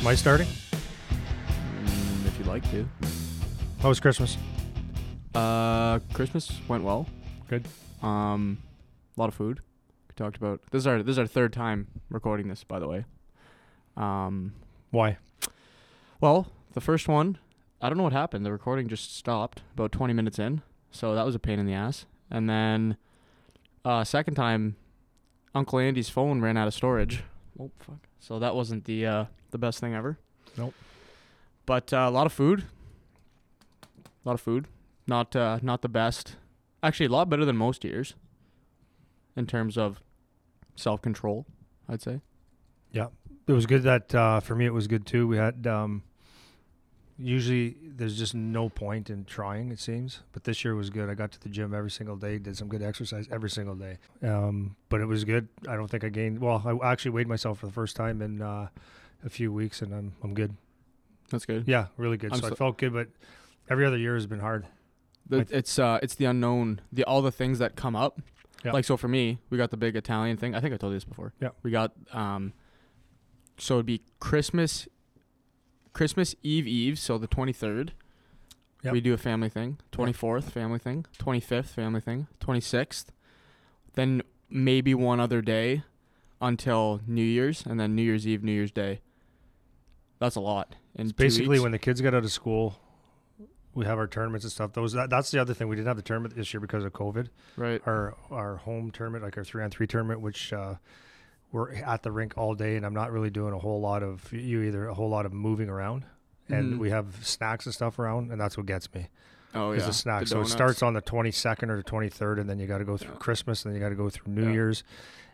Am I starting? Mm, if you'd like to. How was Christmas? Uh, Christmas went well. Good. Um, a lot of food. We talked about this is our this is our third time recording this, by the way. Um, Why? well, the first one, I don't know what happened. The recording just stopped about 20 minutes in, so that was a pain in the ass. And then, uh, second time, Uncle Andy's phone ran out of storage. Oh fuck! So that wasn't the uh the best thing ever. Nope. But uh, a lot of food. A lot of food. Not uh not the best. Actually, a lot better than most years. In terms of self control, I'd say. Yeah, it was good that uh, for me it was good too. We had um, usually there's just no point in trying it seems, but this year was good. I got to the gym every single day, did some good exercise every single day. Um, but it was good. I don't think I gained. Well, I actually weighed myself for the first time in uh, a few weeks, and I'm I'm good. That's good. Yeah, really good. I'm so I felt good, but every other year has been hard. The, I- it's uh it's the unknown, the all the things that come up. Yeah. Like so for me, we got the big Italian thing. I think I told you this before. Yeah. We got um so it'd be Christmas Christmas Eve Eve, so the 23rd. Yep. We do a family thing. 24th family thing, 25th family thing, 26th. Then maybe one other day until New Year's and then New Year's Eve, New Year's Day. That's a lot. And basically when the kids get out of school, we have our tournaments and stuff. Those that, that's the other thing. We didn't have the tournament this year because of COVID. right. our our home tournament, like our three on three tournament, which uh, we're at the rink all day, and I'm not really doing a whole lot of you either a whole lot of moving around, and Mhm. we have snacks and stuff around, and that's what gets me Oh yeah. the snacks. so it starts on the 22nd or the 23rd, and then you got to go through Yeah. Christmas, and then you got to go through New Yeah. Year's,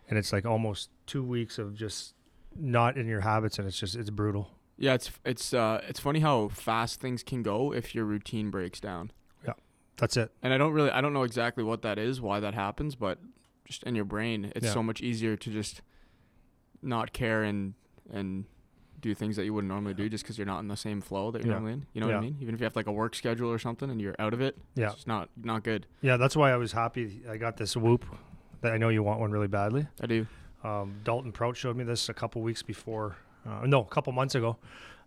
and it's like almost two weeks of just not in your habits, and it's just it's brutal. Yeah, it's it's uh it's funny how fast things can go if your routine breaks down. Yeah. That's it. And I don't really I don't know exactly what that is, why that happens, but just in your brain, it's Yeah. so much easier to just not care and and do things that you wouldn't normally do just because you're not in the same flow that you're Yeah. normally in. You know what I mean? Even if you have like a work schedule or something and you're out of it, Yeah. it's not not good. Yeah, that's why I was happy. I got this whoop that I know you want one really badly. I do. Um, Dalton Prout showed me this a couple weeks before, uh, no, a couple months ago,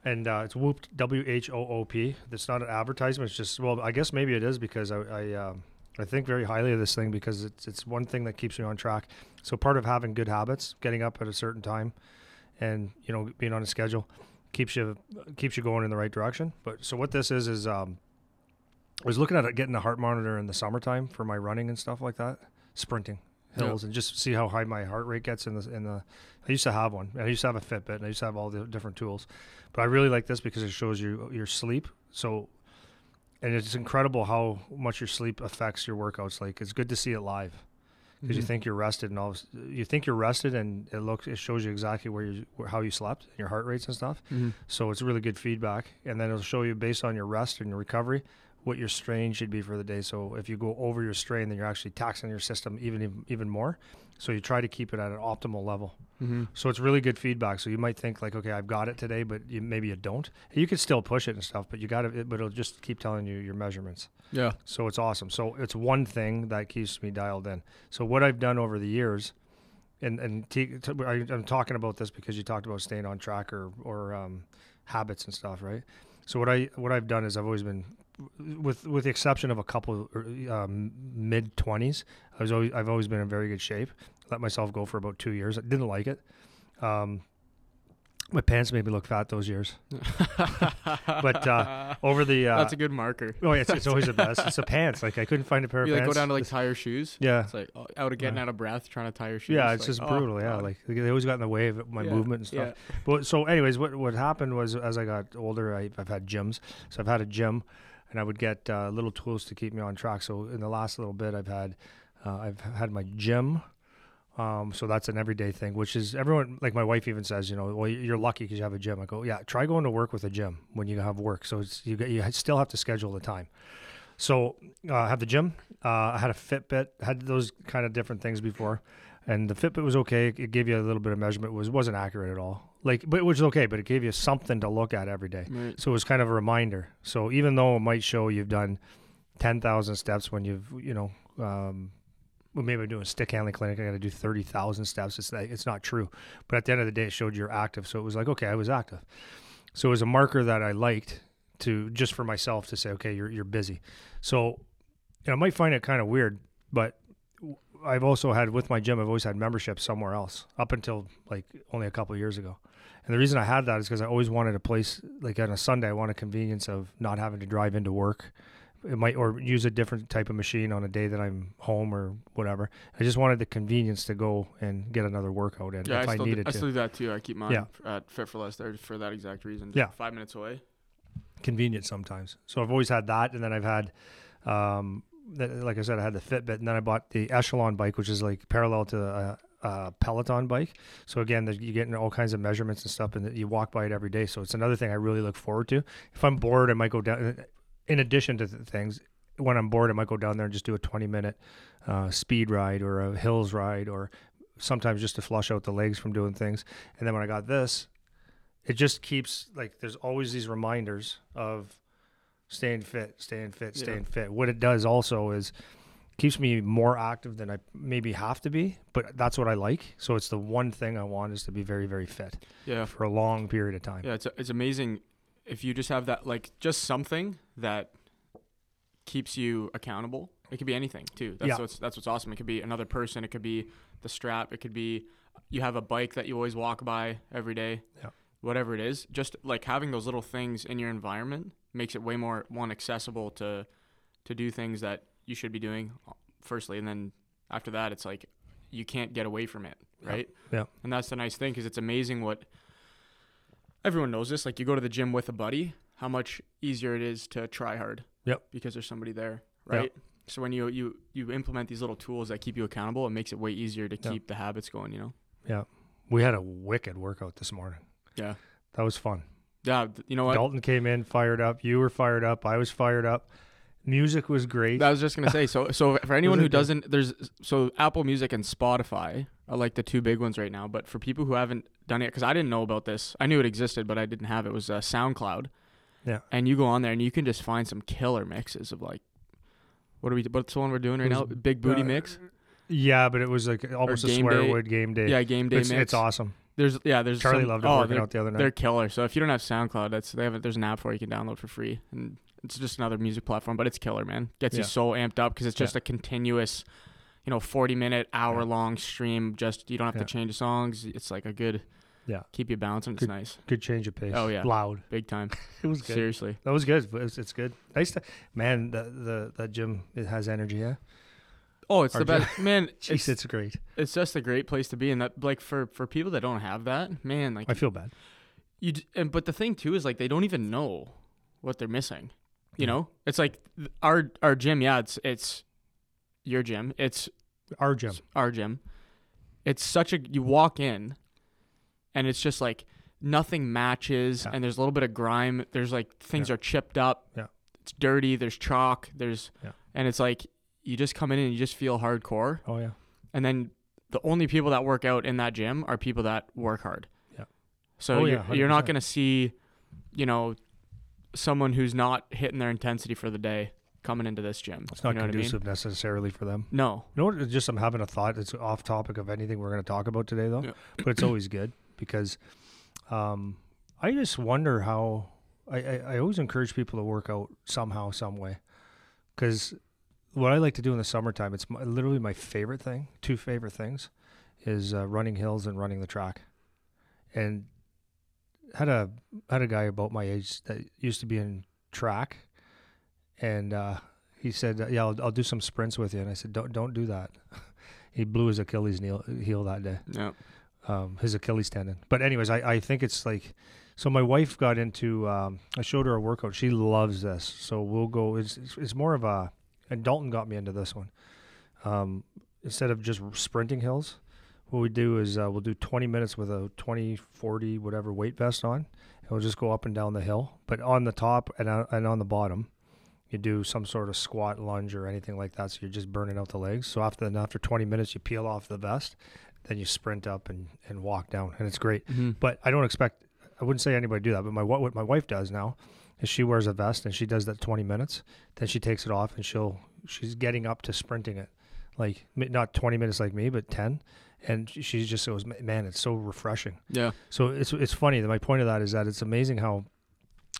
and uh, it's Whoop W H O O P. It's not an advertisement. It's just well, I guess maybe it is because I I, um, I think very highly of this thing because it's it's one thing that keeps me on track. So part of having good habits, getting up at a certain time, and you know being on a schedule, keeps you keeps you going in the right direction. But so what this is is um, I was looking at getting a heart monitor in the summertime for my running and stuff like that, sprinting Yeah. hills and just see how high my heart rate gets in the in the I used to have one. I used to have a Fitbit and I used to have all the different tools. But I really like this because it shows you your sleep. So and it's incredible how much your sleep affects your workouts. Like it's good to see it live because you Mhm. think you're rested and all this- you think you're rested and it looks it shows you exactly where you how you slept, your heart rates and stuff. Mhm. So it's really good feedback. And then it'll show you based on your rest and your recovery what your strain should be for the day. So if you go over your strain, then you're actually taxing your system even even more. So you try to keep it at an optimal level. Mhm. So it's really good feedback. So you might think like, okay, I've got it today, but you, maybe you don't. You can still push it and stuff, but you got to. But it'll just keep telling you your measurements. Yeah. So it's awesome. So it's one thing that keeps me dialed in. So what I've done over the years, and and t- t- I, I'm talking about this because you talked about staying on track or or um, habits and stuff, right? So what I what I've done is I've always been, with with the exception of a couple um, mid twenties, I was always I've always been in very good shape. Let myself go for about two years. I didn't like it. Um, my pants made me look fat those years. But, uh, Over the uh, That's a good marker. oh, yeah, it's, it's always the best. It's the pants. Like I couldn't find a pair of pants. Like pants. go down to like tie your shoes. yeah, It's like oh, out of getting Yeah. out of breath trying to tie your shoes. yeah, it's like, just oh, brutal. Yeah, God. like they always got in the way of my Yeah, movement and stuff. But so, anyways, what what happened was as I got older, I, I've had gyms. So I've had a gym, and I would get uh, little tools to keep me on track. So in the last little bit, I've had uh, I've had my gym. Um, so that's an everyday thing, which is everyone like my wife even says, you know, well you're lucky because you have a gym. I go, yeah, try going to work with a gym when you have work. So it's you get you still have to schedule the time. So uh, I have the gym. Uh, I had a Fitbit. Had those kind of different things before, and the Fitbit was okay. It gave you a little bit of measurement. It was wasn't accurate at all. Like, but it was okay. But it gave you something to look at every day. Right. So it was kind of a reminder. So even though it might show you've done ten thousand steps when you've you know um, well, maybe I'm doing stick handling clinic. I got to do thirty thousand steps. It's like, it's not true. But at the end of the day, it showed you're active. So it was like, okay, I was active. So it was a marker that I liked to just for myself to say, okay, you're you're busy. So I might find it kind of weird, but I've also had with my gym, I've always had membership somewhere else up until like only a couple years ago. And the reason I had that is because I always wanted a place like on a Sunday, I want a convenience of not having to drive into work. It might or use a different type of machine on a day that I'm home or whatever. I just wanted the convenience to go and get another workout in Yeah, if I I, still, do, needed I to. still do that too. I keep mine Yeah. at Fit for Less there for that exact reason. Just Yeah. five minutes away. convenient sometimes. So I've always had that, and then I've had, um, th- like I said, I had the Fitbit, and then I bought the Echelon bike, which is like parallel to a, a Peloton bike. So again, there's- you're getting all kinds of measurements and stuff, and you walk by it every day. So it's another thing I really look forward to. If I'm bored, I might go down. In addition to th- things, when I'm bored, I might go down there and just do a 20 minute uh, speed ride or a hills ride, or sometimes just to flush out the legs from doing things. And then when I got this, it just keeps like there's always these reminders of staying fit, staying fit, Yeah. staying fit. What it does also is keeps me more active than I maybe have to be, but that's what I like. So it's the one thing I want is to be very, very fit Yeah. for a long period of time. Yeah, it's it's amazing if you just have that like just something that keeps you accountable. It could be anything too. That's Yeah. what's that's what's awesome. It could be another person. It could be the strap. It could be you have a bike that you always walk by every day. Yeah. Whatever it is, just like having those little things in your environment makes it way more one accessible to to do things that you should be doing uh, firstly, and then after that, it's like you can't get away from it, Yeah. right? Yeah. And that's the nice thing because it's amazing what everyone knows this. Like you go to the gym with a buddy, how much easier it is to try hard. Yep. Because there's somebody there, Yep. right? So when you you you implement these little tools that keep you accountable, it makes it way easier to Yep. keep the habits going. You know. Yeah, we had a wicked workout this morning. Yeah. That was fun. Yeah. You know what? Dalton came in fired up. You were fired up. I was fired up. Music was great. I was just gonna say. So so for anyone who doesn't, there's so Apple Music and Spotify are like the two big ones right now. But for people who haven't done it, because I didn't know about this, I knew it existed, but I didn't have it. Was uh, SoundCloud. Yeah. And you go on there and you can just find some killer mixes of like, what are we? What's the one we're doing right now? Big booty uh, mix. yeah, but it was like almost a game day. Swearwood game day. Yeah, game day it's, mix. it's awesome. There's yeah, there's Charlie some, loved it oh, working out the other they're killer. So if you don't have SoundCloud, that's they have. There's an app for you can download for free, and it's just another music platform. But it's killer, man. Gets Yeah. you so amped up because it's just a continuous, you know, 40 minute, hour long stream. Just you don't have Yeah. to change the songs. It's like a good, Yeah. keep you. It's Good. nice, Good change of pace. Oh, yeah. loud. big time. It was good. Seriously, That was good. It's, it's good. Nice to man. The the that gym it has energy. Yeah. oh, it's Our the best, man. Jeez, It's, it's great. it's just a great place to be, and that like for for people that don't have that, man, like I feel bad. you d- and but the thing too is like they don't even know what they're missing you know it's like our our gym yeah it's it's your gym it's Our gym. our gym it's such a you walk in and it's just like nothing matches Yeah. and there's a little bit of grime there's like things Yeah. are chipped up Yeah. it's dirty there's chalk there's Yeah. and it's like you just come in and you just feel hardcore Oh yeah. and then the only people that work out in that gym are people that work hard. Yeah. So Oh, you're, yeah, you're not going to see, you know, someone who's not hitting their intensity for the day coming into this gym. It's not you know what I mean? conducive necessarily for them. No. You know what? It's just I'm having a thought. It's off topic of anything we're going to talk about today, though. Yeah. But it's always good because um, I just wonder how. I, I, I always encourage people to work out somehow, some way, because what I like to do in the summertime, it's my, literally my favorite thing. Two favorite things is uh, running hills and running the track. And had a had a guy about my age that used to be in track, and uh, he said, "Yeah, I'll, I'll do some sprints with you." And I said, "Don't don't do that." he blew his Achilles heel, heel that day, Yeah. um, his Achilles tendon. But anyways, I, I think it's like so. My wife got into. Um, I showed her a workout. She loves this, so we'll go. It's it's, it's more of a. And Dalton got me into this one. Um, instead of just sprinting hills, what we do is uh, we'll do 20 minutes with a 20, 40, whatever weight vest on. And we'll just go up and down the hill. But on the top and on, and on the bottom, you do some sort of squat, lunge, or anything like that. So you're just burning out the legs. So after then after 20 minutes, you peel off the vest, then you sprint up and, and walk down, and it's great. Mm-hmm. But I don't expect. I wouldn't say anybody do that. But my what what my wife does now is she wears a vest and she does that 20 minutes. Then she takes it off and she'll she's getting up to sprinting it like not 20 minutes like me, but 10. And she- just goes, "Ma- man, it's so refreshing. Yeah. So it's it's funny. that My point of that is that it's amazing how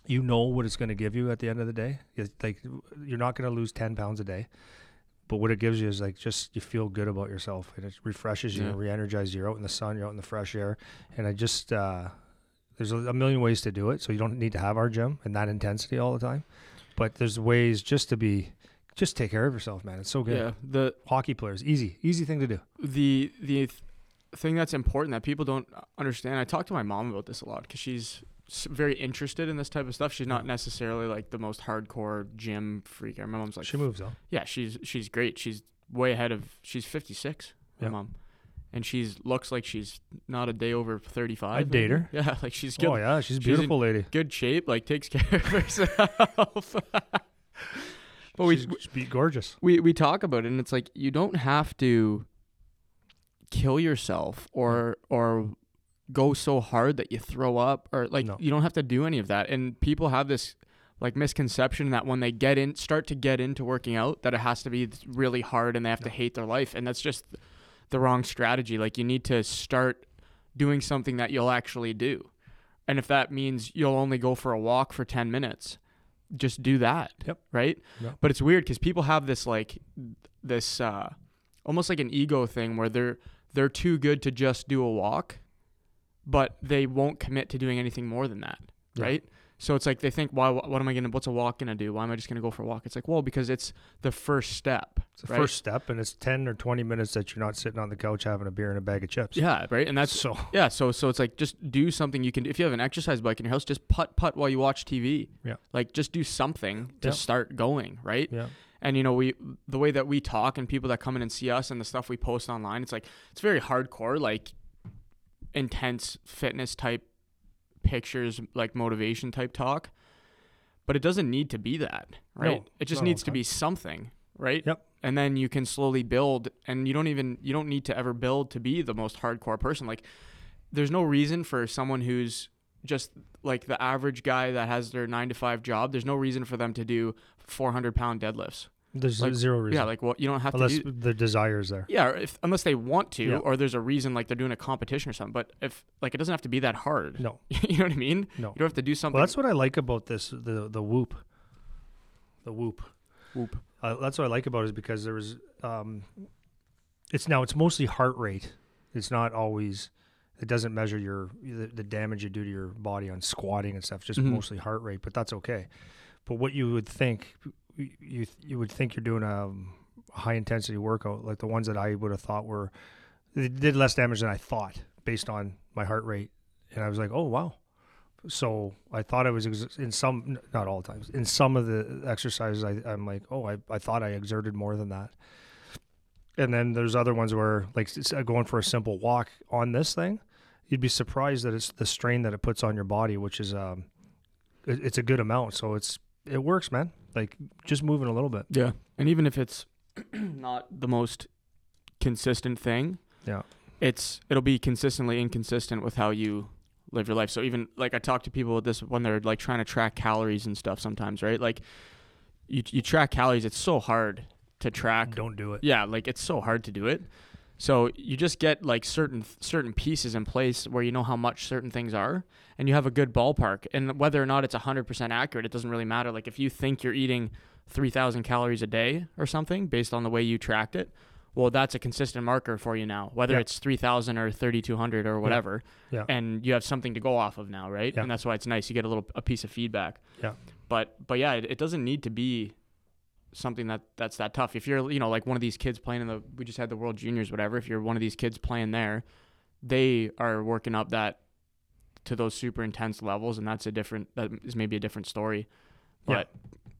you know what it's going to give you at the end of the day. It's like you're not going to lose 10 pounds a day, but what it gives you is like just you feel good about yourself and it refreshes you Yeah. and re-energizes you. You're out in the sun, you're out in the fresh air, and I just uh, there's a, a million ways to do it. So you don't need to have our gym and that intensity all the time, but there's ways just to be just take care of yourself, man. It's so good. Yeah. The Hockey players, easy, easy thing to do. the the th- thing that's important that people don't understand. I talk to my mom about this a lot because she's very interested in this type of stuff. She's not mm-hmm. necessarily like the most hardcore gym freak. My mom's like, she moves though. yeah, she's she's great. She's way ahead of. She's 56. My Yeah. mom, and she's looks like she's not a day over 35. I'd date her. Yeah, like she's oh, good, Oh yeah, she's a she's beautiful lady. good shape. Like takes care of herself. but we she's be gorgeous. we we talk about it and it's like you don't have to kill yourself or or go so hard that you throw up or like No. you don't have to do any of that. And people have this like misconception that when they get in start to get into working out that it has to be really hard and they have to hate their life. And that's just the wrong strategy. Like you need to start doing something that you'll actually do. And if that means you'll only go for a walk for 10 minutes just do that Yep. right Yep. but it's weird because people have this like this uh almost like an ego thing where they're they're too good to just do a walk but they won't commit to doing anything more than that Yeah. right so it's like they think why what am i gonna what's a walk gonna do why am i just gonna go for a walk it's like well because it's the first step It's the right? first step, and it's ten or twenty minutes that you're not sitting on the couch having a beer and a bag of chips. yeah right and that's so yeah so so it's like just do something you can if you have an exercise bike in your house just putt putt while you watch tv Yeah. like just do something to Yeah. start going right yeah, and you know we the way that we talk and people that come in and see us and the stuff we post online it's like it's very hardcore like intense fitness type pictures like motivation type talk but it doesn't need to be that right? No, it just needs to be something right? Yep. and then you can slowly build and you don't even you don't need to ever build to be the most hardcore person. Like there's no reason for someone who's just like the average guy that has their nine to five job there's no reason for them to do 400 pound deadlifts there's Like, zero reason yeah like what you don't have unless to unless the desire is there. yeah if unless they want to Yeah. or there's a reason like they're doing a competition or something but if like it doesn't have to be that hard No, you know what i mean no. you don't have to do something Well, that's what I like about this the the whoop, the whoop. Whoop. Uh, that's what I like about it is because there was um, it's now it's mostly heart rate. It's not always. It doesn't measure your the, the damage you do to your body on squatting and stuff. Just Mhm. mostly heart rate, but that's okay. But what you would think you you, would think you're doing a high intensity workout like the ones that I would have thought were they did less damage than I thought based on my heart rate, and I was like, oh wow. So I thought I was ex- in some, not all times, in some of the exercises, I, I'm like, oh, I, I thought I exerted more than that. And then there's other ones where, like, uh, going for a simple walk on this thing, you'd be surprised that it's the strain that it puts on your body, which is, um, it, it's a good amount. So it's, it works, man. Like just moving a little bit. yeah and even if it's not the most consistent thing Yeah. it's it'll be consistently inconsistent with how you live your life so even like i talk to people with this when they're like trying to track calories and stuff sometimes right like you, you track calories it's so hard to track Don't do it. yeah like it's so hard to do it so you just get like certain certain pieces in place where you know how much certain things are and you have a good ballpark and whether or not it's 100% accurate it doesn't really matter like if you think you're eating 3000 calories a day or something based on the way you tracked it well that's a consistent marker for you now whether Yeah. it's 3000 or 3200 or whatever Yeah. and you have something to go off of now right Yeah. and that's why it's nice you get a little a piece of feedback Yeah. but but yeah it, it doesn't need to be something that that's that tough if you're you know like one of these kids playing in the we just had the world juniors whatever if you're one of these kids playing there they are working up that to those super intense levels and that's a different that is maybe a different story Yeah. but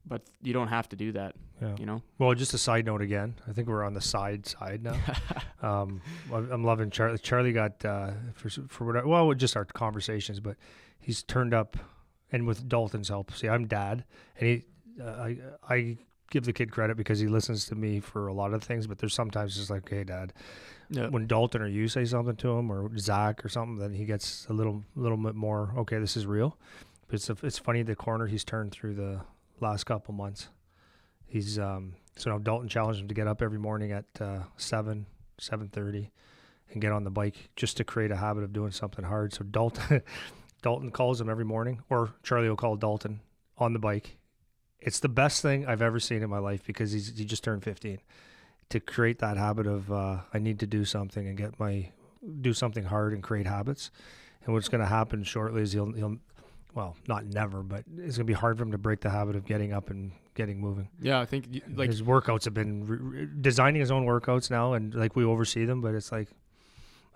but you don't have to do that Yeah. you know Well, just a side note again. I think we're on the side side now. um, I'm I'm loving Charlie. Charlie got uh, for for whatever. Well, just our conversations, but he's turned up, and with Dalton's help. See, I'm dad, and he, uh, I I give the kid credit because he listens to me for a lot of things. But there's sometimes just like, hey, dad, yeah when Dalton or you say something to him or Zach or something, then he gets a little little bit more. Okay, this is real. But it's it's funny the corner he's turned through the last couple months. He's um So now Dalton challenged him to get up every morning at uh, seven, seven thirty, and get on the bike just to create a habit of doing something hard. So Dalton, Dalton calls him every morning, or Charlie will call Dalton on the bike. It's the best thing I've ever seen in my life because he's he just turned fifteen. To create that habit of uh, I need to do something and get my do something hard and create habits. And what's going to happen shortly is he'll he'll well, not never, but it's going to be hard for him to break the habit of getting up and getting moving. Yeah, I think like his workouts have been re- designing his own workouts now, and like we oversee them, but it's like,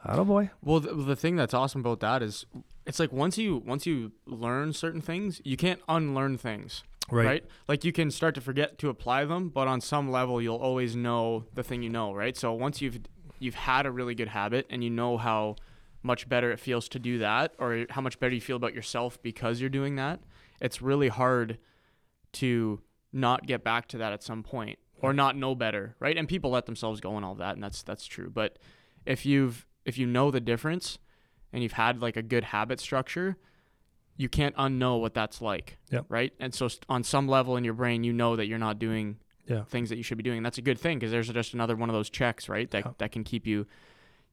oh boy, Well, the, the thing that's awesome about that is, it's like once you once you learn certain things, you can't unlearn things, right? Like you can start to forget to apply them, but on some level, you'll always know the thing you know, right? So once you've you've had a really good habit and you know how much better it feels to do that, or how much better you feel about yourself because you're doing that, it's really hard to not get back to that at some point or not know better, right? And people let themselves go and all that, and that's that's true. But if you've if you know the difference and you've had like a good habit structure, you can't unknow what that's like, Yep. right? And so st- on some level in your brain, you know that you're not doing Yeah. things that you should be doing. And that's a good thing because there's just another one of those checks, right? That Yeah. that can keep you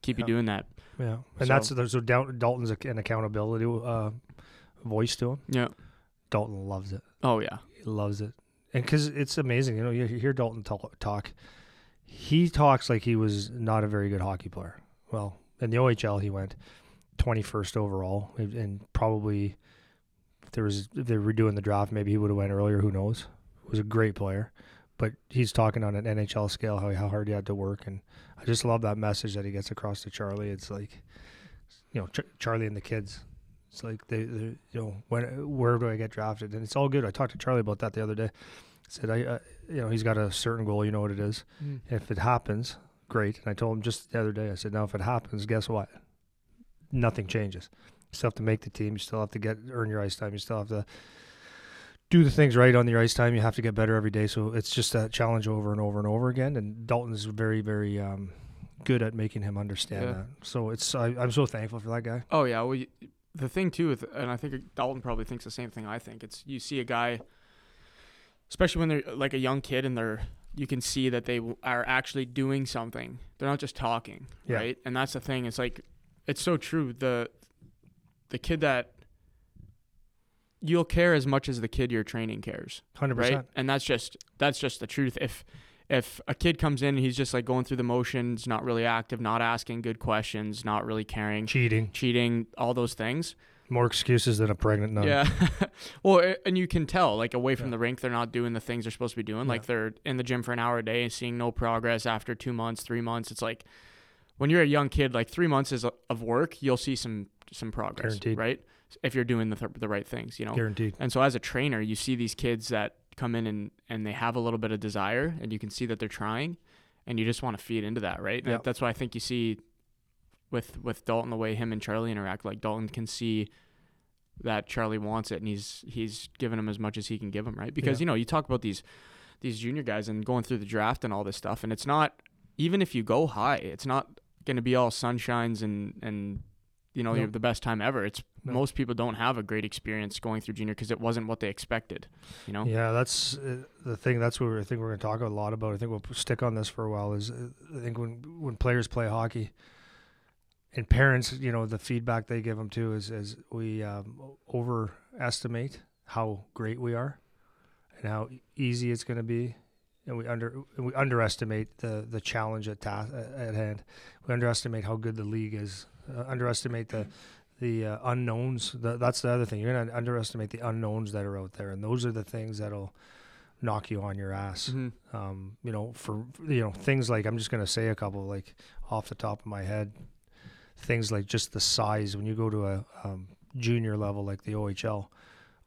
keep Yeah. you doing that. yeah, and So- that's there's so Dal- Dalton's an accountability uh, voice to him. Yeah. Dalton loves it. Oh yeah. He loves it, and because it's amazing, you know, you hear Dalton talk. He talks like he was not a very good hockey player. Well, in the OHL, he went 21st overall, and- probably there was if they were doing the draft, maybe he would have went earlier. Who knows? He Was a great player, but he's talking on an NHL scale how how hard he had to work, and I just love that message that he gets across to Charlie. It's like, you know, Ch- Charlie and the kids. It's like they, they, you know, when where do I get drafted? And it's all good. I talked to Charlie about that the other day. I said, I, uh, you know, he's got a certain goal. You know what it is. If it happens, great. And I told him just the other day. I said, now if it happens, guess what? Nothing changes. You still have to make the team. You still have to get earn your ice time. You still have to do the things right on your ice time. You have to get better every day. So it's just that challenge over and over and over again. And Dalton's very, very um, good at making him understand Yeah. that. So it's I, I'm so thankful for that guy. Oh yeah, well, you, the thing too, with, and I think Dalton probably thinks the same thing I think. It's you see a guy, especially when they're like a young kid and they're you can see that they are actually doing something. They're not just talking, Yeah. right? And that's the thing. It's like it's so true. The the kid that you'll care as much as the kid you're training cares Hundred right and that's just that's just the truth. If if a kid comes in and he's just like going through the motions not really active not asking good questions not really caring Cheating. cheating all those things. More excuses than a pregnant nun. yeah. Well and you can tell like away from Yeah. the rink they're not doing the things they're supposed to be doing. Like they're in the gym for an hour a day and seeing no progress after two months three months. It's like when you're a young kid like three months is uh, of work you'll see some some progress Guaranteed. right if you're doing the, th- the right things you know Guaranteed. and so as a trainer, you see these kids that come in and, and they have a little bit of desire and you can see that they're trying and you just want to feed into that, right? Yeah. That's why I think you see with with Dalton the way him and Charlie interact, like Dalton can see that Charlie wants it and he's he's giving him as much as he can give him, right? Because Yeah. you know, you talk about these these junior guys and going through the draft and all this stuff and it's not even if you go high, it's not going to be all sunshines and and you know, No. you're the best time ever. It's No. most people don't have a great experience going through junior because it wasn't what they expected. You know. Yeah, that's uh, the thing. That's what I think we're going to talk a lot about. I think we'll stick on this for a while. Is uh, I think when when players play hockey, and parents, you know, the feedback they give them too is is we um, overestimate how great we are, and how easy it's going to be, and we under we underestimate the the challenge at ta- at hand. We underestimate how good the league is. Uh, underestimate the the uh, unknowns. The, that's the other thing. You're going to underestimate the unknowns that are out there, and those are the things that'll knock you on your ass. Mhm. Um, you know, for you know things like I'm just going to say a couple like off the top of my head. Things like just the size when you go to a um, junior level like the OHL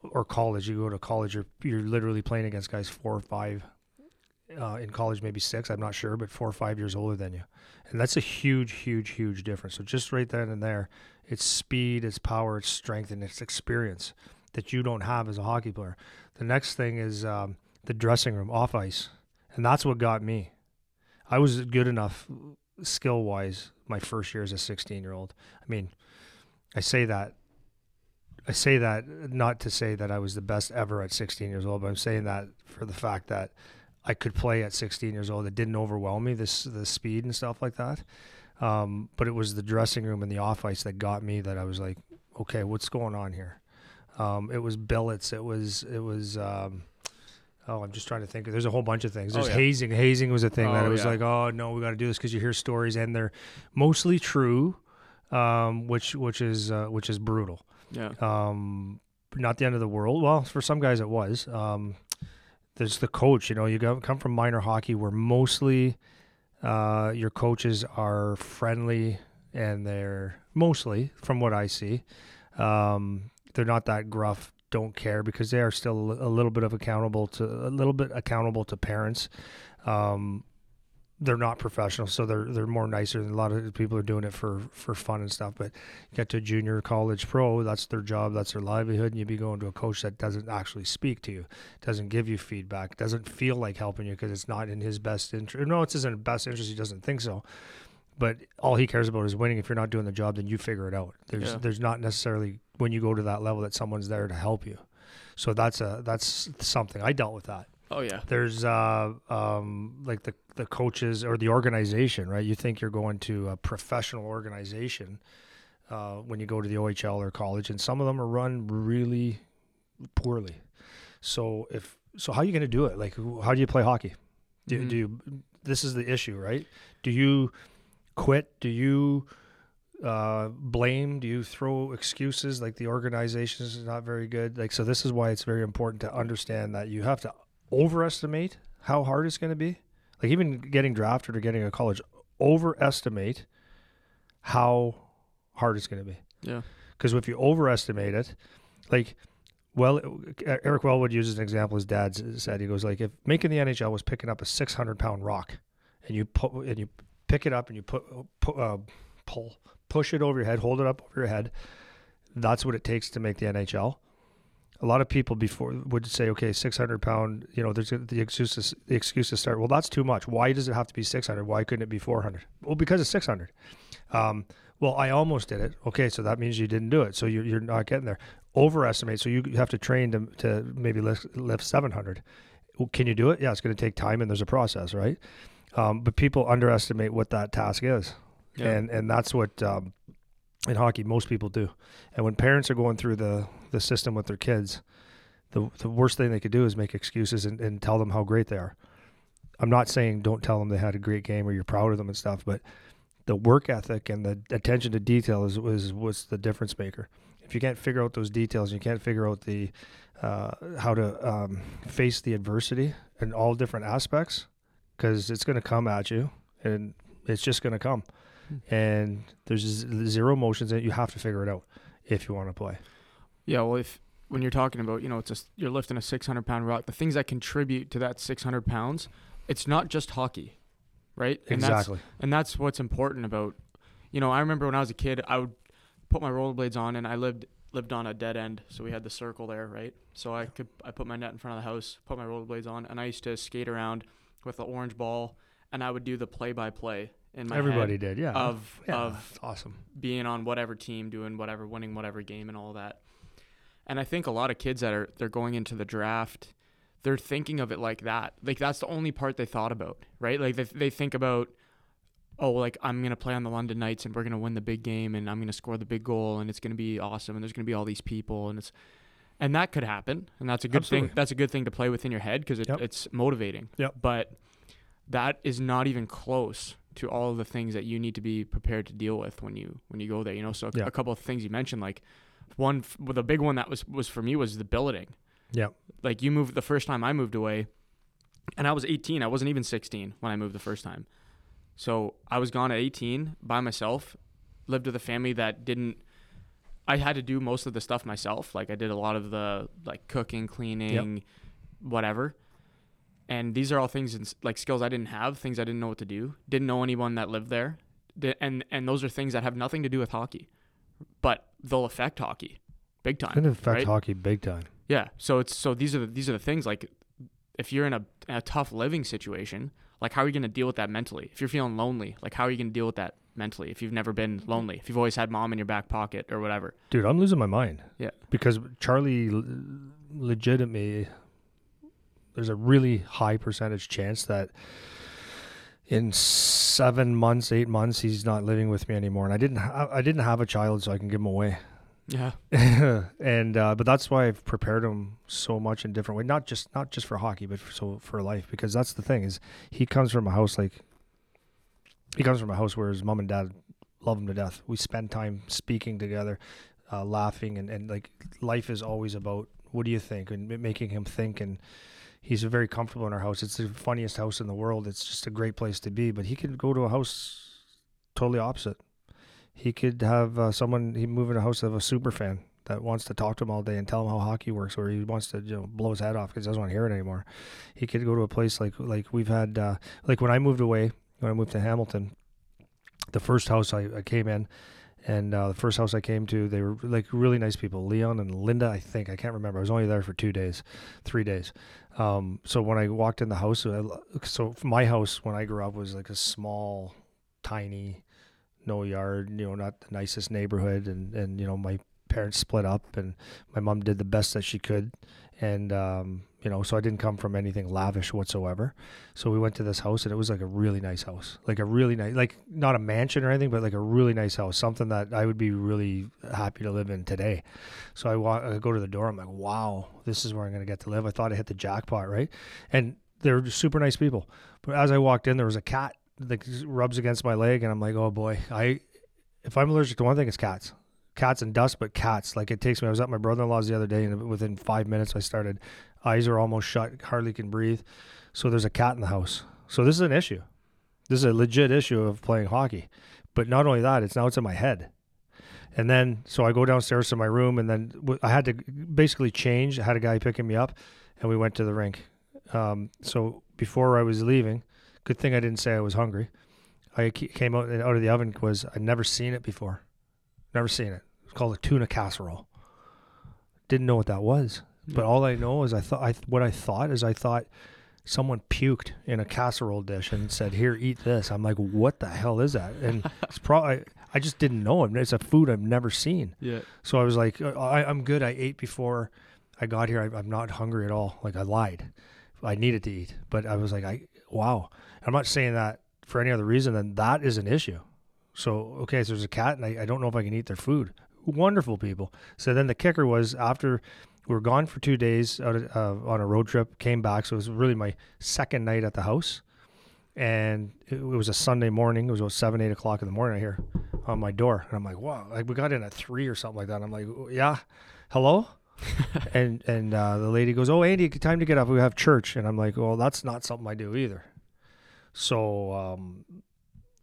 or college. You go to college, you're you're literally playing against guys four or five. Uh, in college, maybe six. I'm not sure, but four or five years older than you, and that's a huge, huge, huge difference. So just right then and there, it's speed, it's power, it's strength, and it's experience that you don't have as a hockey player. The next thing is um, the dressing room off ice, and that's what got me. I was good enough skill wise my first year as a 16 year old. I mean, I say that. I say that not to say that I was the best ever at 16 years old, but I'm saying that for the fact that I could play at 16 years old. It didn't overwhelm me this the speed and stuff like that. Um, but it was the dressing room and the off ice that got me. That I was like, okay, what's going on here? Um, it was billets. It was it was. Um, oh, I'm just trying to think. There's a whole bunch of things. There's Oh, yeah. hazing. Hazing was a thing that Oh, it was yeah. like, oh no, we got to do this because you hear stories and they're mostly true, um, which which is uh, which is brutal. Yeah. Um, not the end of the world. Well, for some guys it was. There's the coach. You know, you come from minor hockey where mostly uh, your coaches are friendly and they're mostly, from what I see, um, they're not that gruff. Don't care because they are still a little bit of accountable to a little bit accountable to parents. Um, they're not professional, so they're they're more nicer. than A lot of people are doing it for for fun and stuff. But get to a junior college pro, that's their job, that's their livelihood, and you'd be going to a coach that doesn't actually speak to you, doesn't give you feedback, doesn't feel like helping you because it's not in his best interest. No, it's in his best interest. He doesn't think so. But all he cares about is winning. If you're not doing the job, then you figure it out. There's Yeah. there's not necessarily when you go to that level that someone's there to help you. So that's a that's something I dealt with that Oh yeah. there's uh um like the the coaches or the organization right? You think you're going to a professional organization uh when you go to the OHL or college and some of them are run really poorly. So if so how are you going to do it? Like how do you play hockey? Do, Mhm. do you this is the issue right? Do you quit? Do you uh blame? Do you throw excuses like the organization is not very good? Like so this is why it's very important to understand that you have to overestimate how hard it's going to be like even getting drafted or getting a college overestimate how hard it's going to be. Yeah. because if you overestimate it like well eric wellwood uses an example his dad said. He goes like if making the nhl was picking up a 600 pound rock and you put and you pick it up and you put, uh, pull push it over your head hold it up over your head that's what it takes to make the nhl a lot of people before would say, okay, 600 pound, you know, there's the excuses, the excuses start. Well, that's too much. Why does it have to be 600? Why couldn't it be 400? Well, because it's 600. Um, well, I almost did it. Okay, so that means you didn't do it. So you're, you're not getting there. Overestimate. So you have to train to, to maybe lift, lift 700. Well, Can you do it? Yeah, it's going to take time and there's a process, right? Um, but people underestimate what that task is. Yeah. And, and that's what, um, in hockey, most people do. And when parents are going through the, the system with their kids, the, the worst thing they could do is make excuses and, and tell them how great they are. I'm not saying don't tell them they had a great game or you're proud of them and stuff, but the work ethic and the attention to detail is was what's the difference maker. If you can't figure out those details, you can't figure out the uh, how to um, face the adversity in all different aspects, because it's going to come at you, and it's just going to come, and there's zero emotions in it. You have to figure it out if you want to play. Yeah, well, if when you're talking about, you know, it's a you're lifting a 600 pound rock, the things that contribute to that 600 pounds, it's not just hockey, right? And that's exactly. and that's what's important about, you know, I remember when I was a kid, I would put my rollerblades on, and I lived lived on a dead end, so we had the circle there, right? So I could I put my net in front of the house, put my rollerblades on, and I used to skate around with the orange ball, and I would do the play by play in my Everybody did, yeah. of yeah, of awesome. being on whatever team, doing whatever, winning whatever game, and all that. And I think a lot of kids that are they're going into the draft, they're thinking of it like that. Like that's the only part they thought about, right? Like they they think about, oh, like I'm gonna play on the London Knights and we're gonna win the big game and I'm gonna score the big goal and it's gonna be awesome and there's gonna be all these people and it's and that could happen and that's a good Absolutely. thing. That's a good thing to play within your head because it, Yep. it's motivating. Yep. But that is not even close to all of the things that you need to be prepared to deal with when you when you go there. You know, so a, Yeah. a couple of things you mentioned, like one, well, the big one that was was for me was the billeting. Yeah, Like you moved the first time I moved away, and I was 18. I wasn't even 16 when I moved the first time. So I was gone at 18 by myself, lived with a family that didn't. I had to do most of the stuff myself. Like I did a lot of the like cooking, cleaning, whatever. And these are all things and like skills I didn't have, things I didn't know what to do. Didn't know anyone that lived there, and and those are things that have nothing to do with hockey, but they'll affect hockey, big time. To affect right? hockey big time. Yeah. So it's so these are the, these are the things like if you're in a, a tough living situation, like how are you going to deal with that mentally? If you're feeling lonely, like how are you going to deal with that mentally? If you've never been lonely, if you've always had mom in your back pocket or whatever. Dude, I'm losing my mind. Yeah. Because Charlie legitimately there's a really high percentage chance that in seven months, eight months, he's not living with me anymore. And I didn't, ha- I didn't have a child, so I can give him away. Yeah. and uh, but that's why I've prepared him so much in different way. Not just not just for hockey, but for, so for life. Because that's the thing is he comes from a house like he comes from a house where his mom and dad love him to death. We spend time speaking together, uh, laughing, and, and like life is always about what do you think and making him think. And he's very comfortable in our house. It's the funniest house in the world. It's just a great place to be. But he could go to a house totally opposite. He could have uh, someone he move in a house of a super fan that wants to talk to him all day and tell him how hockey works, or he wants to you know blow his head off because he doesn't want to hear it anymore. He could go to a place like like we've had uh, like when I moved away when I moved to Hamilton, the first house I, I came in, and uh, the first house I came to, they were like really nice people. Leon and Linda, I think I can't remember. I was only there for two days, three days. Um, so when I walked in the house, I, so my house when I grew up was like a small, tiny no yard, you know, not the nicest neighborhood. And, and, you know, my parents split up and my mom did the best that she could. And, um, you know, so I didn't come from anything lavish whatsoever. So we went to this house and it was like a really nice house, like a really nice, like not a mansion or anything, but like a really nice house, something that I would be really happy to live in today. So I walk, I go to the door. I'm like, wow, this is where I'm going to get to live. I thought I hit the jackpot, right? And they're super nice people. But as I walked in, there was a cat that rubs against my leg, and I'm like, oh boy, I if I'm allergic to one thing, it's cats, cats and dust, but cats. Like it takes me. I was at my brother-in-law's the other day, and within five minutes, I started. Eyes are almost shut, hardly can breathe. So there's a cat in the house. So this is an issue. This is a legit issue of playing hockey. But not only that, it's now it's in my head. And then, so I go downstairs to my room, and then I had to basically change. I had a guy picking me up, and we went to the rink. Um, so before I was leaving, Good thing I didn't say I was hungry. I came out out of the oven was I'd never seen it before, never seen it. It's called a tuna casserole. Didn't know what that was, but all I know is I thought I what I thought is I thought someone puked in a casserole dish and said, "Here, eat this." I'm like, "What the hell is that?" And it's probably I just didn't know it. It's a food I've never seen. Yeah. So I was like, uh, I, am good. I ate before I got here. I, I'm not hungry at all. Like I lied. I needed to eat, but I was like, I wow. I'm not saying that for any other reason than that is an issue. So, okay, so there's a cat and I, I don't know if I can eat their food. Wonderful people. So then the kicker was after we were gone for two days out of, uh, on a road trip, came back. So it was really my second night at the house. And it, it was a Sunday morning. It was about seven, eight o'clock in the morning. I hear on my door, and I'm like, "Wow!" Like we got in at three or something like that. And I'm like, "Yeah, hello." and and uh, the lady goes, "Oh, Andy, time to get up. We have church." And I'm like, "Well, that's not something I do either." So um,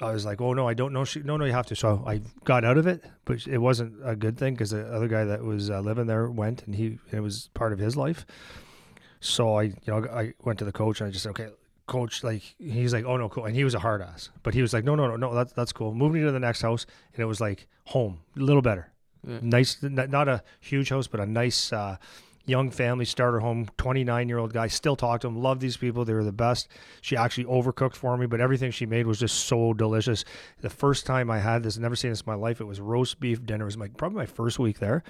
I was like, "Oh no, I don't know." She, no, no, you have to. So I got out of it, but it wasn't a good thing because the other guy that was uh, living there went, and he it was part of his life. So I, you know, I went to the coach and I just said, "Okay, coach." Like he's like, "Oh no, cool," and he was a hard ass, but he was like, "No, no, no, no, that's that's cool." Moved me to the next house, and it was like home, a little better, yeah. nice, not a huge house, but a nice. Uh, young family starter home 29 year old guy still talk to him love these people they were the best she actually overcooked for me but everything she made was just so delicious the first time i had this never seen this in my life it was roast beef dinner it was my probably my first week there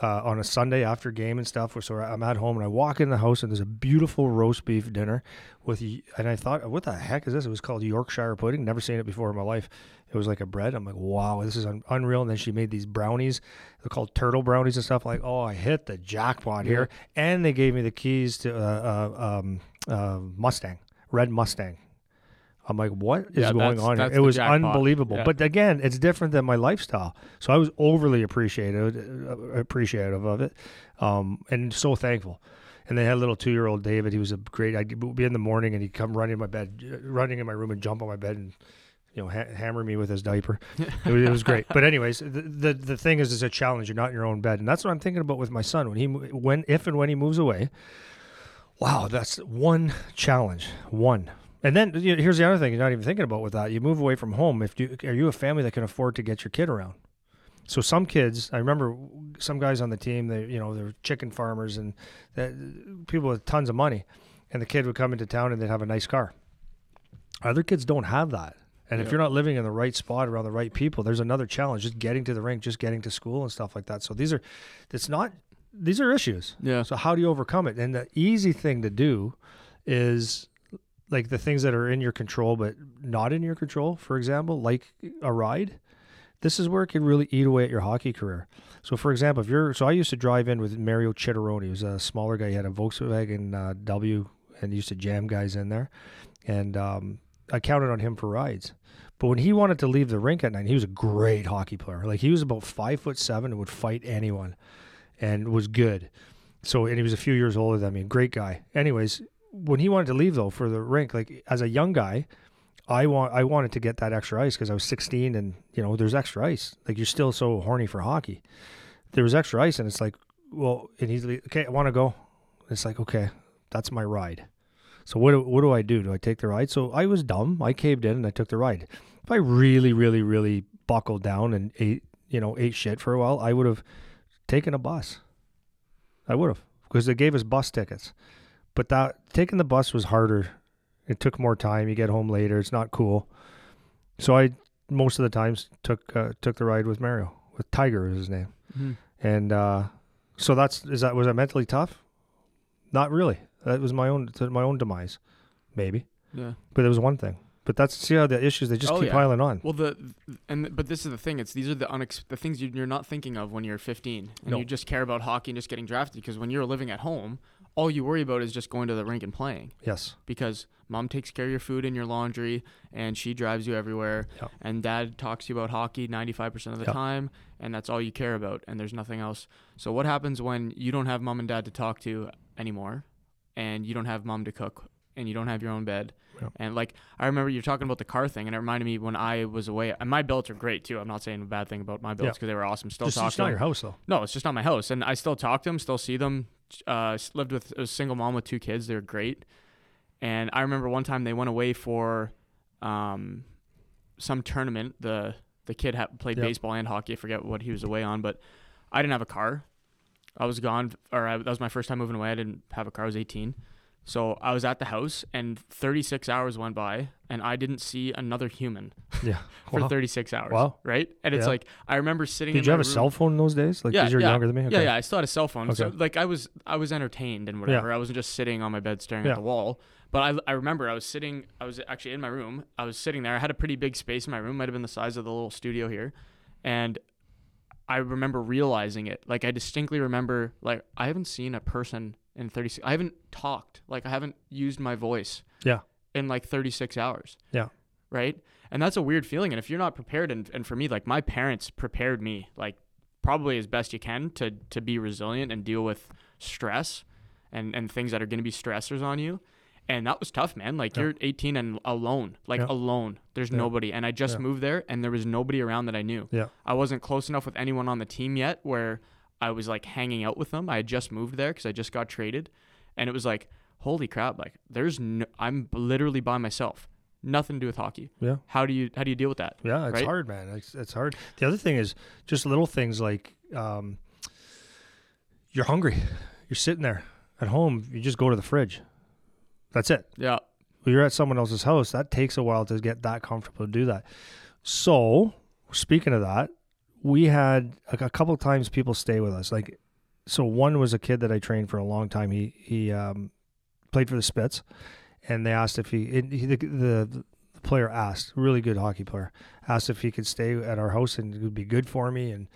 uh, on a Sunday after game and stuff. So I'm at home and I walk in the house and there's a beautiful roast beef dinner with, and I thought, what the heck is this? It was called Yorkshire pudding. Never seen it before in my life. It was like a bread. I'm like, wow, this is un- unreal. And then she made these brownies. They're called turtle brownies and stuff. Like, oh, I hit the jackpot yeah. here. And they gave me the keys to uh, uh, um, uh, Mustang, red Mustang. I'm like, what is yeah, going on here? It was jackpot. unbelievable. Yeah. But again, it's different than my lifestyle. So I was overly appreciative, uh, appreciative of it, um, and so thankful. And they had a little two year old David. He was a great. I'd be in the morning and he'd come running in my bed, uh, running in my room and jump on my bed and you know, ha- hammer me with his diaper. It was, it was great. But anyways, the, the, the thing is, it's a challenge. You're not in your own bed, and that's what I'm thinking about with my son when he when if and when he moves away. Wow, that's one challenge. One. And then you know, here's the other thing you're not even thinking about with that. You move away from home. If you are you a family that can afford to get your kid around? So some kids, I remember some guys on the team. They you know they're chicken farmers and people with tons of money, and the kid would come into town and they'd have a nice car. Other kids don't have that. And if you're not living in the right spot around the right people, there's another challenge just getting to the rink, just getting to school and stuff like that. So these are, it's not these are issues. Yeah. So how do you overcome it? And the easy thing to do is like the things that are in your control but not in your control. For example, like a ride. This is where it can really eat away at your hockey career. So, for example, if you're so I used to drive in with Mario Chitaroni. He was a smaller guy. He had a Volkswagen uh, W and used to jam guys in there, and um, I counted on him for rides. But when he wanted to leave the rink at night, he was a great hockey player. Like he was about five foot seven and would fight anyone, and was good. So, and he was a few years older than me. Great guy. Anyways, when he wanted to leave though for the rink, like as a young guy, I want I wanted to get that extra ice because I was 16 and you know there's extra ice. Like you're still so horny for hockey. There was extra ice and it's like, well, and he's like, okay, I want to go. It's like, okay, that's my ride. So what do, what do I do? Do I take the ride? So I was dumb. I caved in and I took the ride. If I really, really, really buckled down and ate, you know, ate shit for a while, I would have taken a bus. I would have because they gave us bus tickets. But that taking the bus was harder. It took more time. You get home later. It's not cool. So I most of the times took uh, took the ride with Mario. With Tiger was his name. Mm-hmm. And uh, so that's is that was I mentally tough? Not really. That was my own to my own demise, maybe. Yeah. But it was one thing. But that's see how the issues they just Oh, keep yeah. piling on. Well, the and but this is the thing. It's these are the unex- the things you, you're not thinking of when you're 15 and No. you just care about hockey and just getting drafted. Because when you're living at home, all you worry about is just going to the rink and playing. Yes. Because mom takes care of your food and your laundry, and she drives you everywhere. Yeah. And dad talks to you about hockey 95% of the Yeah. time, and that's all you care about. And there's nothing else. So what happens when you don't have mom and dad to talk to anymore, and you don't have mom to cook, and you don't have your own bed? Yeah. And like I remember you're talking about the car thing, and it reminded me when I was away. And my billets are great too. I'm not saying a bad thing about my billets Yeah. because they were awesome. Still Just, talk it's not your house though. No, it's just not my house, and I still talk to them, still see them. Uh, lived with a single mom with two kids. They're great, and I remember one time they went away for um, some tournament. The the kid had played Yep. baseball and hockey. I forget what he was away on, but I didn't have a car. I was gone, or I, that was my first time moving away. I didn't have a car. I was 18. So I was at the house, and 36 hours went by, and I didn't see another human Yeah. for Wow. 36 hours. Wow. Right? And it's Yeah. like I remember sitting. Did you have a room- cell phone in those days? Like, Yeah, because you're yeah. younger than me. Okay. yeah, yeah, I still had a cell phone. So Okay. like I was I was entertained and whatever. Yeah. I wasn't just sitting on my bed staring at the wall. But I, I remember I was sitting I was actually in my room. I was sitting there. I had a pretty big space in my room, might have been the size of the little studio here. And I remember realizing it. Like I distinctly remember like I haven't seen a person in 36 I haven't talked. Like I haven't used my voice Yeah. in like 36 hours. Yeah. Right? And that's a weird feeling and if you're not prepared and, and for me like my parents prepared me like probably as best you can to to be resilient and deal with stress and and things that are going to be stressors on you and that was tough man like Yeah. you're 18 and alone like Yeah. alone there's Yeah. nobody and i just moved there and there was nobody around that i knew Yeah. i wasn't close enough with anyone on the team yet where i was like hanging out with them i had just moved there because i just got traded and it was like holy crap like there's no i'm literally by myself nothing to do with hockey Yeah. how do you how do you deal with that Yeah, it's Right? hard, man. It's, it's hard. The other thing is just little things like um, you're hungry. You're sitting there at home. You just go to the fridge. That's it. yeah When you're at someone else's house, that takes a while to get that comfortable to do that. So, speaking of that, we had a, a couple of times people stay with us. Like, so one was a kid that I trained for a long time. He he um, played for the Spits, and they asked if he, it, he the, the the player asked, really good hockey player, asked if he could stay at our house and it would be good for me. And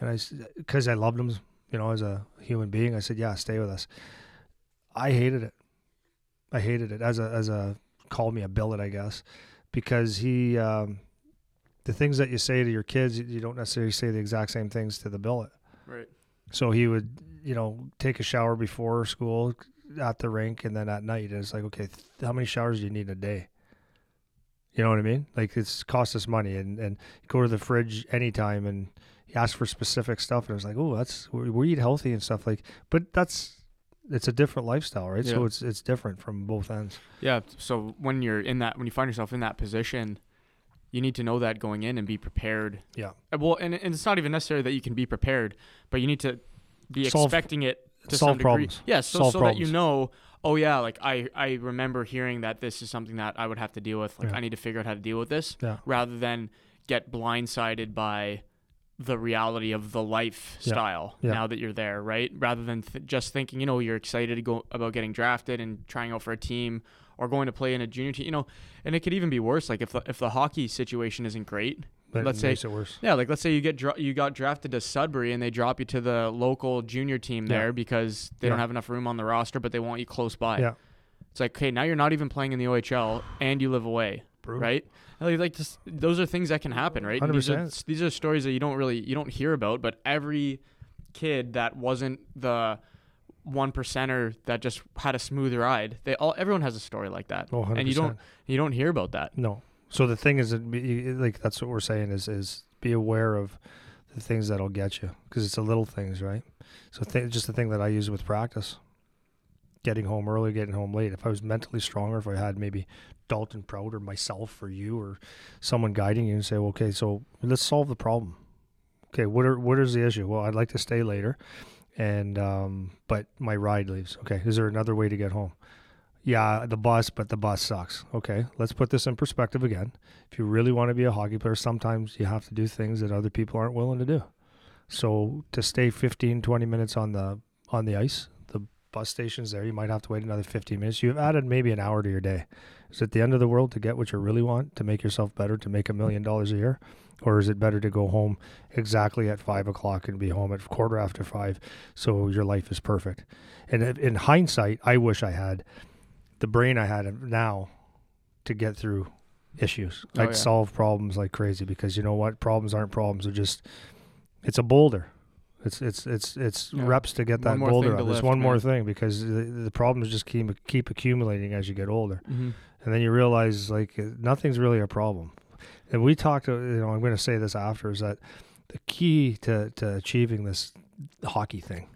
and I because I loved him, you know, as a human being, I said, yeah, stay with us. I hated it. I hated it as a as a call me a billet, I guess, because he um, the things that you say to your kids, you don't necessarily say the exact same things to the billet. right So he would, you know, take a shower before school at the rink and then at night. And it's like, okay, th- how many showers do you need in a day? You know what I mean? Like it's cost us money and, and go to the fridge anytime and he asked for specific stuff. And it was like, oh, that's, we, we eat healthy and stuff like, but that's, it's a different lifestyle, right? So it's, it's different from both ends. Yeah. So when you're in that, when you find yourself in that position, you need to know that going in and be prepared. Yeah. Uh, Well, and, and it's not even necessary that you can be prepared, but you need to be Solve- expecting it to solve some degree. problems. Yeah. So, Solve so that you know, oh yeah, like I, I remember hearing that this is something that I would have to deal with. Like Yeah. I need to figure out how to deal with this Yeah. rather than get blindsided by the reality of the lifestyle Yeah. now that you're there, right? Rather than th- just thinking, you know, you're excited to go about getting drafted and trying out for a team or going to play in a junior team, you know, and it could even be worse. Like if the, if the hockey situation isn't great, That Let's say- it worse. yeah, like let's say you get dra- you got drafted to Sudbury and they drop you to the local junior team Yeah. there because they don't have enough room on the roster, but they want you close by. Yeah. It's like, okay, now you're not even playing in the OHL and you live away, Brutal. right? Like, like just, those are things that can happen, right? These are these are stories that you don't really you don't hear about, but every kid that wasn't the one percenter that just had a smooth ride, they all everyone has a story like that, Oh, 100%. and you don't you don't hear about that. No. So the thing is, that be- like that's what we're saying is is be aware of the things that'll get you because it's the little things, right? So th- just the thing that I use with practice, getting home early, getting home late. If I was mentally stronger, if I had maybe Dalton Prout or myself or you or someone guiding you and say, okay, so let's solve the problem. Okay, what are what is the issue? Well, I'd like to stay later, and um, but my ride leaves. Okay, is there another way to get home? yeah, the bus, but the bus sucks. Okay, let's put this in perspective again. If you really want to be a hockey player, sometimes you have to do things that other people aren't willing to do. So to stay 15, 20 minutes on the on the ice, bus station's there. You might have to wait another 15 minutes. You've added maybe an hour to your day. Is it the end of the world to get what you really want, to make yourself better, to make a million dollars a year? Or is it better to go home exactly at five o'clock and be home at quarter after five so your life is perfect? And in hindsight, I wish I had the brain I had now to get through issues. Oh, I'd yeah. solve problems like crazy because you know what? Problems aren't problems. They're just it's a boulder. It's it's it's it's Yeah. reps to get that boulder up. to It's lift, one more thing because the, the problems just keep keep accumulating as you get older, Mm-hmm. and then you realize like uh, nothing's really a problem. And we talked. uh, You know, I'm going to say this after is that the key to to achieving this hockey thing.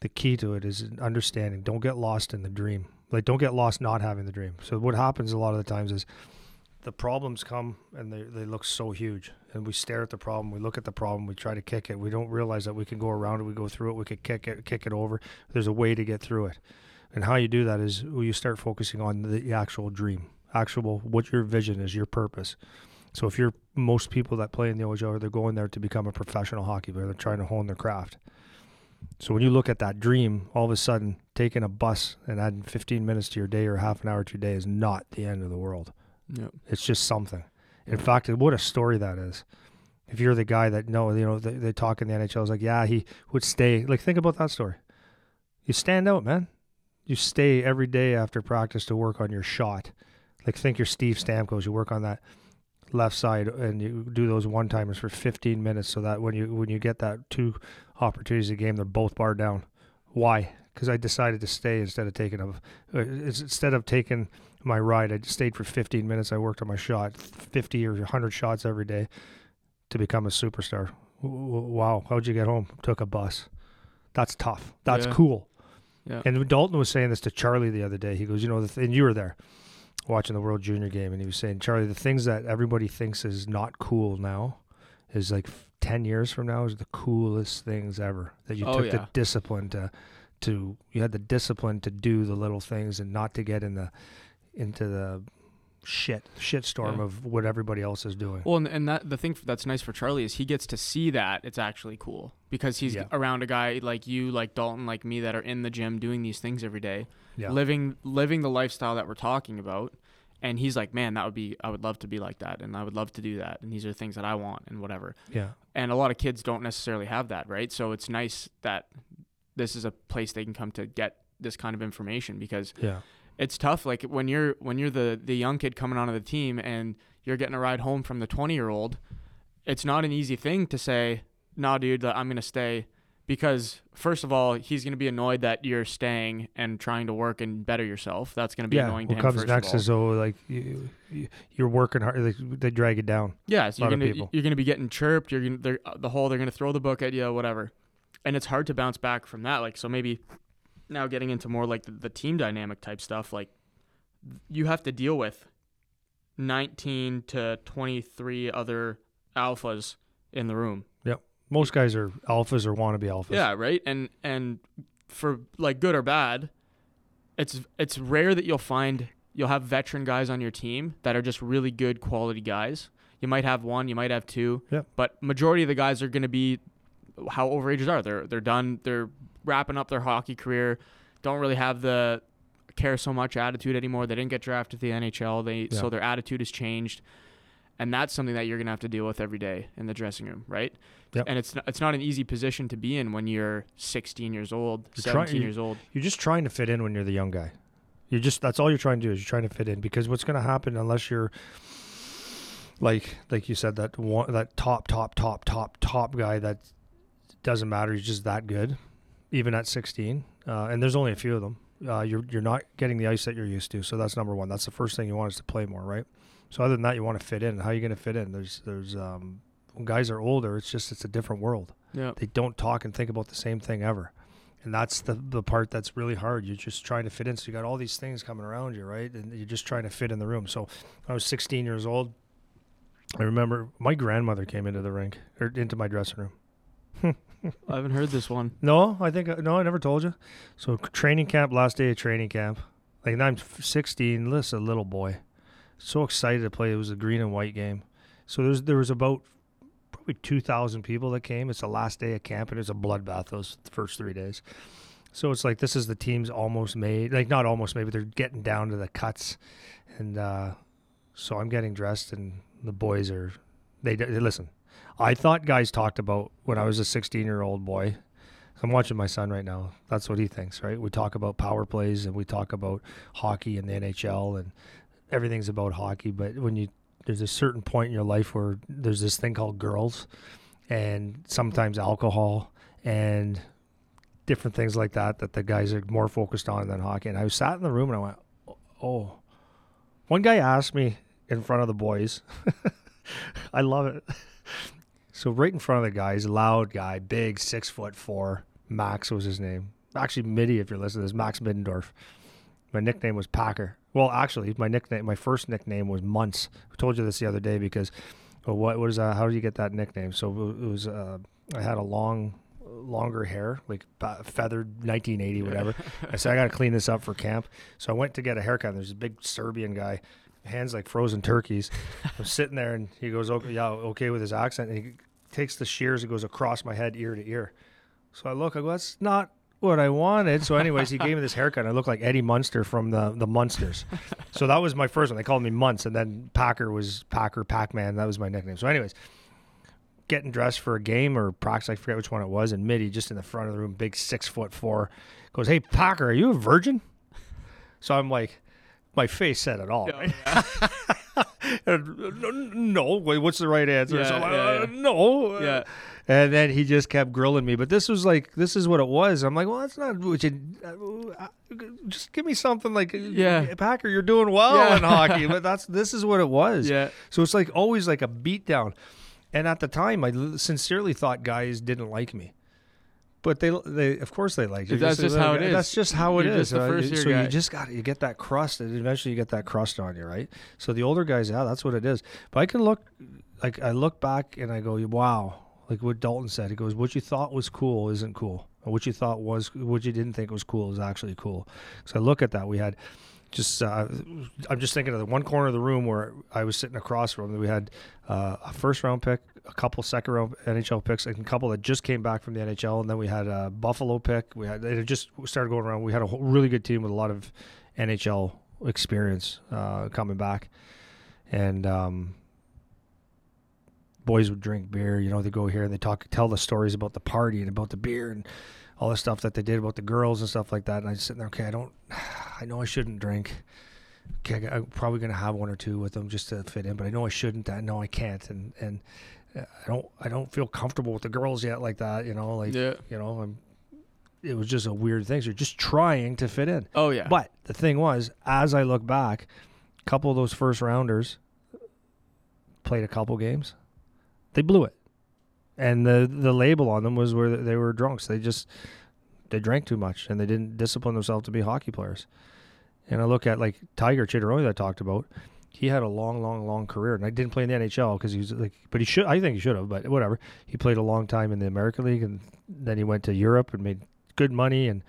The key to it is understanding. Don't get lost in the dream. Like, don't get lost not having the dream. So what happens a lot of the times is the problems come and they, they look so huge. And we stare at the problem we look at the problem we try to kick it. We don't realize that we can go around it we go through it we could kick it kick it over. There's a way to get through it. And how you do that is you start focusing on the actual dream actual what your vision is your purpose. So if you're most people that play in the OHL they're going there to become a professional hockey player. They're trying to hone their craft. So when you look at that dream all of a sudden taking a bus and adding 15 minutes to your day or half an hour to your day is not the end of the world Yep. it's just something. In fact, what a story that is. If you're the guy that no, you know, they, they talk in the NHL, it's like, yeah, he would stay. Like, think about that story. You stand out, man. You stay every day after practice to work on your shot. Like, think you're Steve Stamkos. You work on that left side and you do those one timers for 15 minutes, so that when you when you get that two opportunities a game, they're both barred down. Why? Because I decided to stay instead of taking a, uh, instead of taking my ride. I stayed for 15 minutes. I worked on my shot, 50 or 100 shots every day to become a superstar. Wow. How'd you get home? Took a bus. That's tough. That's Yeah. cool. Yeah. And Dalton was saying this to Charlie the other day. He goes, you know, the th- and you were there watching the World Junior game, and he was saying, Charlie, the things that everybody thinks is not cool now is like f- 10 years from now is the coolest things ever. That you Oh, took the discipline to, to, you had the discipline to do the little things and not to get in the, into the shit, shit storm Yeah. of what everybody else is doing. Well, and, and that the thing that's nice for Charlie is he gets to see that it's actually cool because he's Yeah. around a guy like you, like Dalton, like me that are in the gym doing these things every day, Yeah. living living the lifestyle that we're talking about. And he's like, man, that would be I would love to be like that, and I would love to do that, and these are things that I want, and whatever. yeah. And a lot of kids don't necessarily have that, right? So it's nice that this is a place they can come to get this kind of information because Yeah. It's tough like when you're when you're the the young kid coming onto the team and you're getting a ride home from the 20 year old it's not an easy thing to say nah dude i'm gonna stay because first of all he's gonna be annoyed that you're staying and trying to work and better yourself that's gonna be yeah. annoying What to him comes first next of all. is, oh, like, you, you're working hard. Like, they drag it down. Yeah, so you're gonna you're gonna be getting chirped. You're gonna they're, uh, the whole they're gonna throw the book at you, whatever, and it's hard to bounce back from that. Like so maybe now getting into more like the, the team dynamic type stuff. Like you have to deal with 19 to 23 other alphas in the room. Yep. Most guys are alphas or want to be alphas. Yeah, right. And and for like good or bad, it's it's rare that you'll find you'll have veteran guys on your team that are just really good quality guys. You might have one, you might have two. Yeah. But majority of the guys are going to be how overages are. They're they're done. They're wrapping up their hockey career. Don't really have the care so much attitude anymore. They didn't get drafted to the NHL. They Yeah. so their attitude has changed, and that's something that you're gonna have to deal with every day in the dressing room, right? Yep. And it's not, it's not an easy position to be in when you're 16 years old, You're try- 17 years old. You're just trying to fit in when you're the young guy. You're just that's all you're trying to do is you're trying to fit in because what's going to happen unless you're like like you said that one that top top top top top guy that doesn't matter he's just that good even at 16 uh, and there's only a few of them. Uh, you're you're not getting the ice that you're used to so that's number one. That's the first thing you want is to play more right? So other than that you want to fit in. How are you going to fit in? There's there's um, when guys are older it's just it's a different world. Yeah. they don't talk and think about the same thing ever. And that's the the part that's really hard. You're just trying to fit in so you got all these things coming around you right? And you're just trying to fit in the room. So when i was 16 years old i remember my grandmother came into the rink or into my dressing room I haven't heard this one. no i think no i never told you so training camp last day of training camp like i'm 16 this a little boy so excited to play it was a green and white game so there's there was about probably 2,000 people that came. It's the last day of camp, and it's a bloodbath those first three days. So it's like this is the team's almost made, like not almost made, but they're getting down to the cuts, and uh, so I'm getting dressed, and the boys are they, they listen. I thought guys talked about when I was a 16 year old boy. I'm watching my son right now. That's what he thinks, right? We talk about power plays and we talk about hockey and the NHL and everything's about hockey. But when you there's a certain point in your life where there's this thing called girls and sometimes alcohol and different things like that that the guys are more focused on than hockey. And I was sat in the room and I went, oh. One guy asked me in front of the boys. I love it. So right in front of the guy, he's a loud guy, big, six foot four. Max was his name. Actually, Mitty, if you're listening, to this Max Middendorf. My nickname was Packer. Well, actually, my nickname, my first nickname was Munts. I told you this the other day because, well, what what is that? How did you get that nickname? So it was, uh, I had a long, longer hair, like feathered 1980, whatever. I said I got to clean this up for camp. So I went to get a haircut. There's a big Serbian guy, hands like frozen turkeys. I'm sitting there, and he goes, "Okay, yeah, okay," with his accent. And he takes the shears and goes across my head, ear to ear. So I look, I go, "That's not." What I wanted. So, anyways, he gave me this haircut. And I looked like Eddie Munster from the the Munsters. So that was my first one. They called me Munts, and then Packer was Packer Pac Man. That was my nickname. So, anyways, getting dressed for a game or practice, I forget which one it was, and Mitty just in the front of the room, big six foot four, goes, "Hey Packer, are you a virgin?" So I'm like, my face said it all. right? And, no, wait, what's the right answer? so I'm like, Yeah, yeah, "Uh, no. Yeah. And then he just kept grilling me. But this was like, this is what it was. I'm like, well, that's not what you. Uh, just give me something like, Yeah. Packer, you're doing well Yeah. in hockey. But that's this is what it was. Yeah. So it's like always like a beatdown. And at the time, I sincerely thought guys didn't like me. But they, they of course, they like you. That's just how it is. That's just how it You're is. just year so guy. you just got you get that crust, and eventually you get that crust on you, right? So the older guys, yeah, that's what it is. But I can look, like I look back and I go, wow, like what Dalton said. He goes, what you thought was cool isn't cool. And what you thought was, what you didn't think was cool is actually cool. So I look at that. We had just, uh, I'm just thinking of the one corner of the room where I was sitting across from. We had uh, a first round pick, a couple second round NHL picks, and a couple that just came back from the NHL, and then we had a Buffalo pick. We had it just started going around. We had a really good team with a lot of NHL experience uh, coming back, and um, boys would drink beer. You know, they go here and they talk, tell the stories about the party and about the beer and all the stuff that they did about the girls and stuff like that. And I just sitting there, okay, I don't, I know I shouldn't drink. Okay, I'm probably gonna have one or two with them just to fit in, but I know I shouldn't. I know I can't, and and I don't, I don't feel comfortable with the girls yet like that. You know, like Yeah. you know, I'm. It was just a weird thing. So you're just trying to fit in. Oh yeah. But the thing was, as I look back, a couple of those first rounders played a couple games. They blew it, and the the label on them was where they were drunks. They just they drank too much and they didn't discipline themselves to be hockey players. And I look at like Tiger Chitaroni that I talked about. He had a long, long, long career, and I didn't play in the NHL because he was like, but he should. I think he should have, but whatever. He played a long time in the American League, and then he went to Europe and made good money. And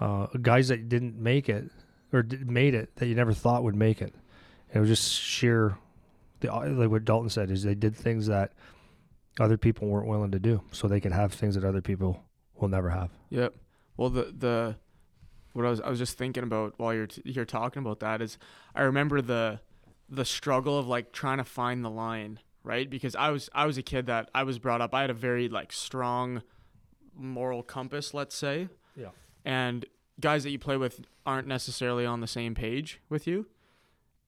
uh, guys that didn't make it or did, made it that you never thought would make it. It was just sheer. the, uh, like what Dalton said is they did things that other people weren't willing to do, so they could have things that other people will never have. Yep. Well, the the what I was I was just thinking about while you're t- you're talking about that is I remember the the struggle of like trying to find the line, right? Because I was I was a kid that I was brought up. I had a very like strong moral compass, let's say. Yeah. And guys that you play with aren't necessarily on the same page with you,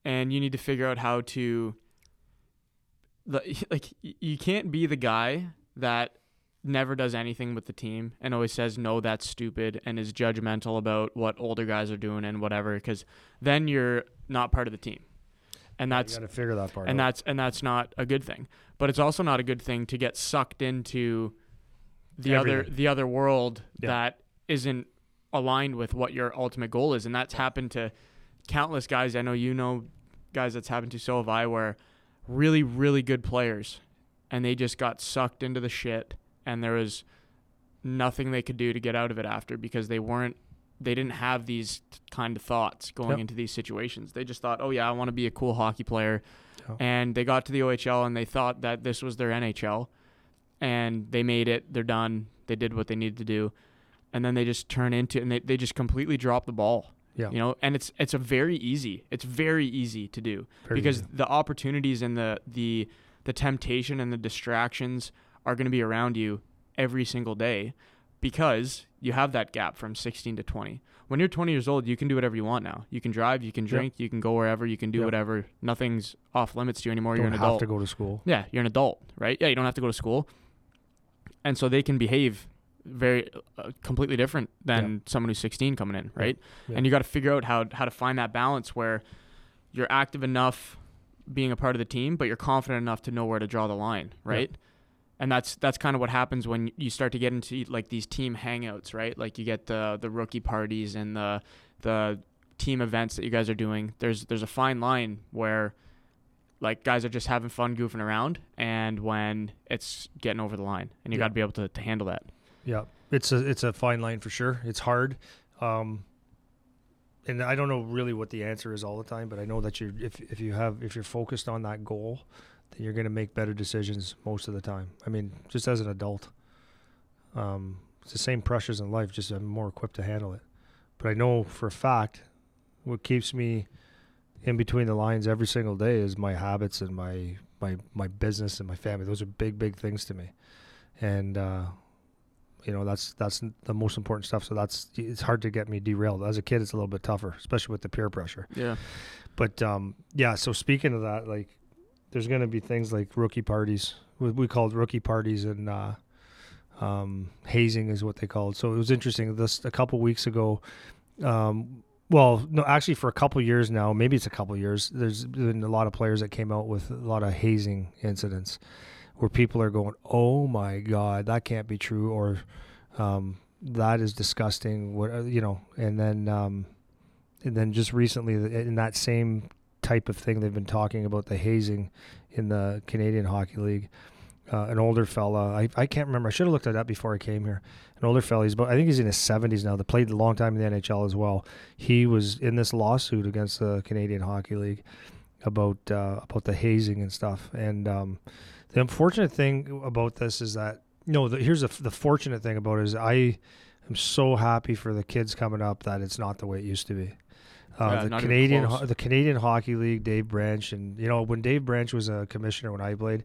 and you need to figure out how to. The, like you can't be the guy that never does anything with the team and always says no that's stupid and is judgmental about what older guys are doing and whatever because then you're not part of the team and that's you got to figure that part and out. that's and that's not a good thing but it's also not a good thing to get sucked into the other the other world Yeah. that isn't aligned with what your ultimate goal is and that's happened to countless guys i know you know guys that's happened to so have i where really really good players and they just got sucked into the shit and there was nothing they could do to get out of it after because they weren't they didn't have these kind of thoughts going Yep. into these situations they just thought oh yeah i want to be a cool hockey player Yeah. and they got to the ohl and they thought that this was their nhl and they made it they're done they did what they needed to do and then they just turn into and they, they just completely drop the ball Yeah. you know and it's it's a very easy it's very easy to do Very because easy. the opportunities and the the the temptation and the distractions are going to be around you every single day because you have that gap from 16 to 20 when you're 20 years old you can do whatever you want now you can drive you can Yep. drink you can go wherever you can do Yep. whatever nothing's off limits to you anymore You don't you're an have adult to go to school. yeah, you're an adult, right? Yeah, you don't have to go to school, and so they can behave very uh, completely different than someone who's 16 coming in, right? And you got to figure out how how to find that balance where you're active enough being a part of the team, but you're confident enough to know where to draw the line, right? And that's that's kind of what happens when you start to get into like these team hangouts, right? Like you get the the rookie parties and the the team events that you guys are doing. There's there's a fine line where like guys are just having fun goofing around and when it's getting over the line and you Yeah. got to be able to, to handle that Yeah, it's a it's a fine line for sure. It's hard, um, and I don't know really what the answer is all the time, but I know that you if if you have if you're focused on that goal, then you're going to make better decisions most of the time. I mean, just as an adult, um, it's the same pressures in life, just I'm more equipped to handle it. But I know for a fact, what keeps me in between the lines every single day is my habits and my my my business and my family. Those are big big things to me, and uh, you know that's that's the most important stuff. So that's it's hard to get me derailed. As a kid, it's a little bit tougher, especially with the peer pressure. yeah But um, yeah, so speaking of that, like there's going to be things like rookie parties. We, we called rookie parties and uh, um, hazing is what they called. So it was interesting. This a couple weeks ago. Um, well, no, actually, for a couple years now, maybe it's a couple years. There's been a lot of players that came out with a lot of hazing incidents, where people are going, "Oh my God, that can't be true," or um, "That is disgusting." What uh, you know, and then um, and then just recently, in that same type of thing, they've been talking about the hazing in the Canadian Hockey League. Uh, an older fella, I, I can't remember. I should have looked at that before I came here. An older fella, he's about, I think he's in his 70s now. That played a long time in the NHL as well. He was in this lawsuit against the Canadian Hockey League about uh, about the hazing and stuff. And um, the unfortunate thing about this is that no, the, here's the, the fortunate thing about it is I am so happy for the kids coming up that it's not the way it used to be. Uh, Yeah, the Canadian the Canadian Hockey League, Dave Branch, and you know when Dave Branch was a commissioner when I played,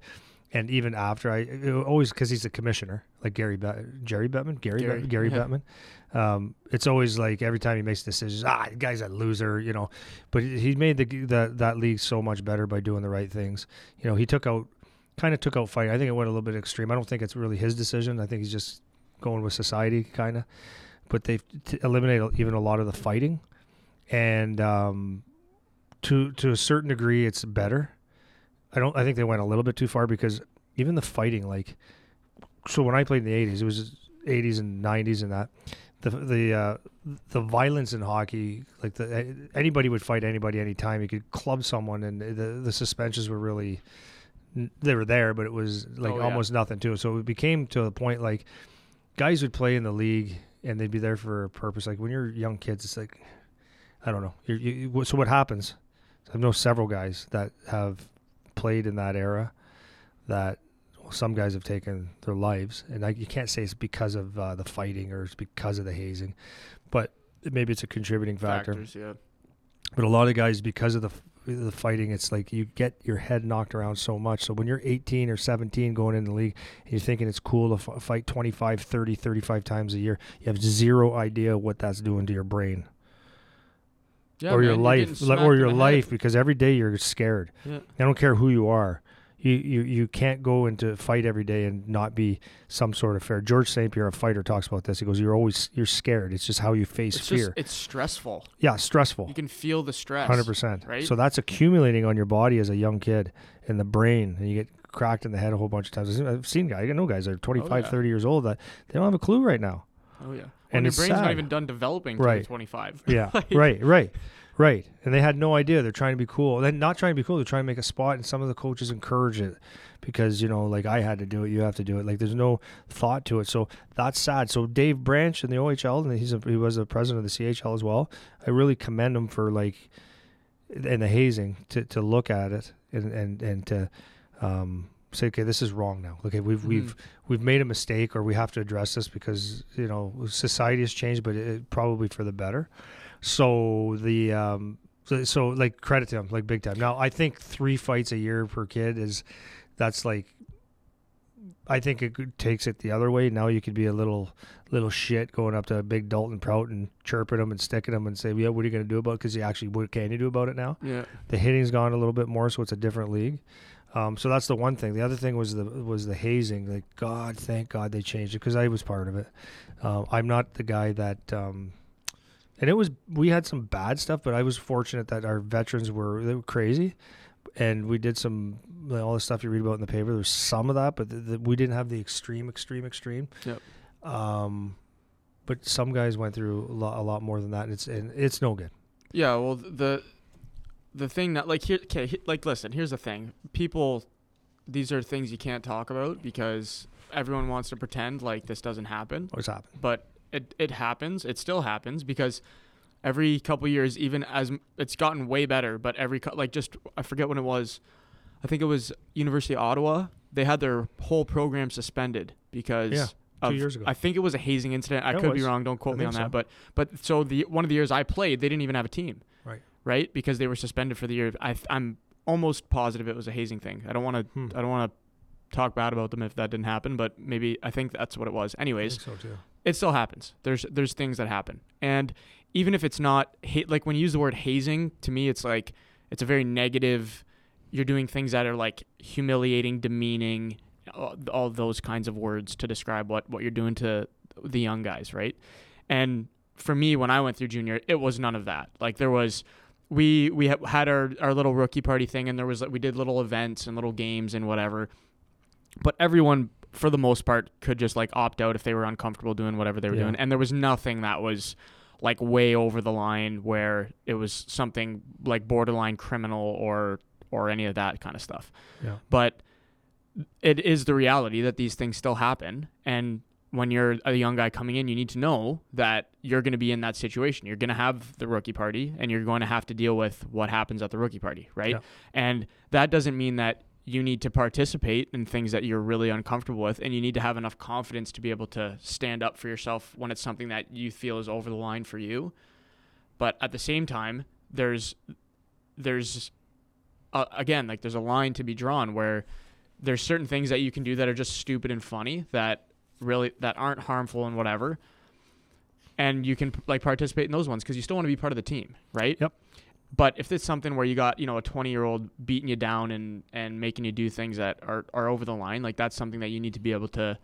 and even after I it always because he's a commissioner like Gary Bet Jerry Bettman Gary Gary, Bet- Gary yeah. Bettman. Um, it's always like every time he makes decisions, ah, the guy's a loser, you know. But he made the, the that league so much better by doing the right things. You know, he took out kind of took out fighting. I think it went a little bit extreme. I don't think it's really his decision. I think he's just going with society kind of. But they've t- eliminated even a lot of the fighting, and um, to to a certain degree, it's better. I don't. I think they went a little bit too far because even the fighting, like, so when I played in the '80s, it was '80s and '90s and that the the uh, the violence in hockey, like the anybody would fight anybody anytime. You could club someone, and the the suspensions were really they were there, but it was like Oh, yeah. almost nothing to it. So it became to a point like guys would play in the league and they'd be there for a purpose. Like when you're young kids, it's like I don't know. You're, you, so what happens? I know several guys that have played in that era that well, some guys have taken their lives, and I, you can't say it's because of uh, the fighting or it's because of the hazing, but maybe it's a contributing factor. Factors, yeah. But a lot of guys, because of the the fighting, it's like you get your head knocked around so much. So when you're 18 or 17 going in the league and you're thinking it's cool to f- fight 25, 30, 35 times a year, you have zero idea what that's doing to your brain Yeah, or your man, you're life, getting li- smacked or your the head. life, because every day you're scared. Yeah. I don't care who you are. You, you you can't go into fight every day and not be some sort of fear. George St. Pierre, a fighter, talks about this. He goes, "You're always you're scared. It's just how you face It's fear. just it's stressful. yeah, stressful. You can feel the stress. Hundred percent. right? So that's accumulating on your body as a young kid in the brain, and you get cracked in the head a whole bunch of times. I've seen guys, I know guys that are 25, yeah. 30 years old that they don't have a clue right now. Oh yeah. And And your brain's not even done developing Right. 25. Yeah, Like- right, right, right. And they had no idea. They're trying to be cool. They're not trying to be cool. They're trying to make a spot, and some of the coaches encourage it because you know, like I had to do it, you have to do it. Like there's no thought to it. So that's sad. So Dave Branch in the OHL, and he's a, he was the president of the CHL as well. I really commend him for like and the hazing to, to look at it and and and to um, say, okay, this is wrong now. Okay, we've we've we've made a mistake, or we have to address this because you know society has changed, but it, probably for the better. So the um, so, so like credit to him, like big time. Now I think three fights a year per kid is that's like. I think it takes it the other way. Now you could be a little little shit going up to a big Dalton Prout and chirping him and sticking him and say, "Yeah, what are you going to do about?" It? Because you actually, what can you do about it now? Yeah. The hitting's gone a little bit more, so it's a different league. Um, so that's the one thing. The other thing was the was the hazing. Like God, thank God they changed it because I was part of it. Uh, I'm not the guy that, um, and it was we had some bad stuff, but I was fortunate that our veterans were they were crazy, and we did some like, all the stuff you read about in the paper. There's some of that, but the, the, we didn't have the extreme, extreme, extreme. Yep. Um, but some guys went through a lot, a lot more than that, and it's and it's no good. Yeah, well, the the thing that like here, okay, like listen, here's the thing. People, these are things you can't talk about because everyone wants to pretend like this doesn't happen, What's happened? but it it happens. It still happens because every couple years, even as it's gotten way better, but every like just I forget when it was. I think it was University of Ottawa. They had their whole program suspended because Yeah, two years ago. I think it was a hazing incident. I It could be wrong. Don't quote me on think that. so. But but so the one of the years I played, they didn't even have a team. Right. Right, because they were suspended for the year. I I'm almost positive it was a hazing thing. I don't want to Hmm. I don't want to talk bad about them if that didn't happen, but maybe I think that's what it was. Anyways, so it still happens. There's there's things that happen, and even if it's not ha- like when you use the word hazing, to me it's like it's a very negative. You're doing things that are like humiliating, demeaning, all, all those kinds of words to describe what what you're doing to the young guys, right? And for me, when I went through junior, it was none of that. Like there was. We we ha- had our, our little rookie party thing, and there was we did little events and little games and whatever. But everyone, for the most part, could just like opt out if they were uncomfortable doing whatever they were Yeah. doing, and there was nothing that was like way over the line where it was something like borderline criminal or or any of that kind of stuff. Yeah. But it is the reality that these things still happen and when you're a young guy coming in, you need to know that you're going to be in that situation. You're going to have the rookie party and you're going to have to deal with what happens at the rookie party, right? Yeah. And that doesn't mean that you need to participate in things that you're really uncomfortable with and you need to have enough confidence to be able to stand up for yourself when it's something that you feel is over the line for you. But at the same time, there's there's uh, again like there's a line to be drawn where there's certain things that you can do that are just stupid and funny that really that aren't harmful and whatever and you can like participate in those ones because you still want to be part of the team right Yep. but if it's something where you got you know a 20 year old beating you down and and making you do things that are, are over the line like that's something that you need to be able to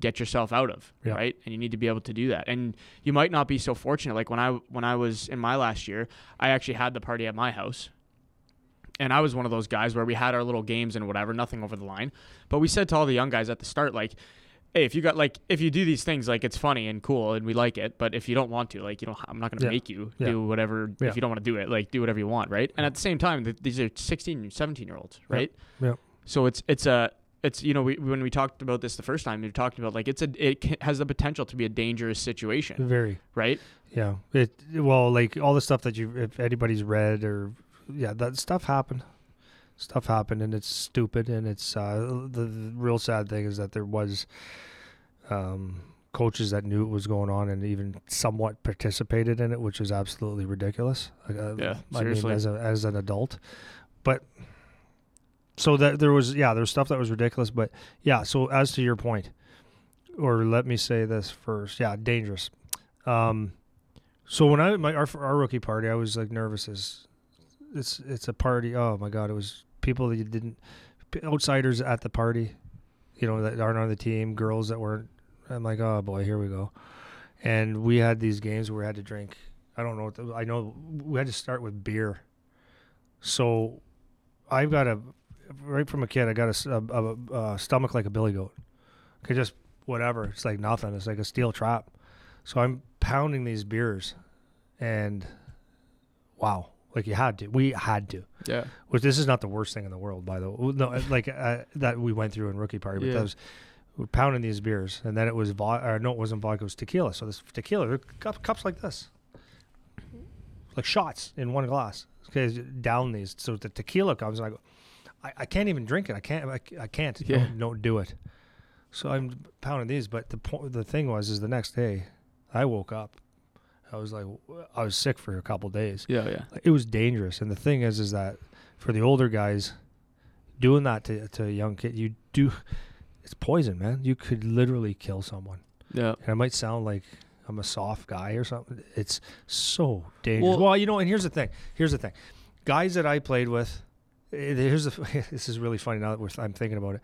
get yourself out of Yeah. right and you need to be able to do that and you might not be so fortunate like when i when i was in my last year i actually had the party at my house and I was one of those guys where we had our little games and whatever, nothing over the line. But we said to all the young guys at the start, like, hey, if you got like if you do these things, like it's funny and cool and we like it, but if you don't want to, like, you know, I'm not gonna Yeah. make you Yeah. do whatever Yeah. if you don't want to do it. Like do whatever you want, right? And at the same time, th- these are 16, 17 year olds, right? Yep. So it's it's a it's you know we, when we talked about this the first time we talked about like it's a it has the potential to be a dangerous situation Very. right Yeah. It well, like all the stuff that you, if anybody's read or yeah, that stuff happened. Stuff happened, and it's stupid. And it's uh, the, the real sad thing is that there was um, coaches that knew what was going on and even somewhat participated in it, which is absolutely ridiculous. Uh, Yeah, I seriously. mean, as a, as an adult, but so that there was yeah, there was stuff that was ridiculous, but yeah. So as to your point, or let me say this first, yeah, dangerous. Um, so when I my our, our rookie party, I was like nervous as it's it's a party. Oh my god, it was people that you didn't outsiders at the party, you know that aren't on the team, girls that weren't. I'm like, oh boy, here we go. And we had these games where we had to drink. I don't know. The, I know we had to start with beer. So I've got a right from a kid. I got a stomach like a billy goat. Okay, just whatever. It's like nothing. It's like a steel trap. So I'm pounding these beers, and wow, like you had to. We had to. Yeah. Which this is not the worst thing in the world, by the way. No, like uh, that we went through in rookie party, but Yeah. that was we're pounding these beers, and then it was vodka. Or no, it wasn't vodka. It was tequila. So this tequila, cup, cups like this, like shots in one glass. Okay, down these. So the tequila comes, and I go, I, I can't even drink it. I can't. I, I can't. Yeah. Don't, don't do it. So I'm pounding these, but the po- the thing was, is the next day, I woke up. I was like, I was sick for a couple days Yeah. Yeah. it was dangerous. And the thing is, is that for the older guys, doing that to to a young kid, you do, it's poison, man. You could literally kill someone. Yeah. And it might sound like I'm a soft guy or something. It's so dangerous. Well- Well, you know, and here's the thing. Here's the thing. Guys that I played with, eh, here's the. This is really funny now that we're, I'm thinking about it.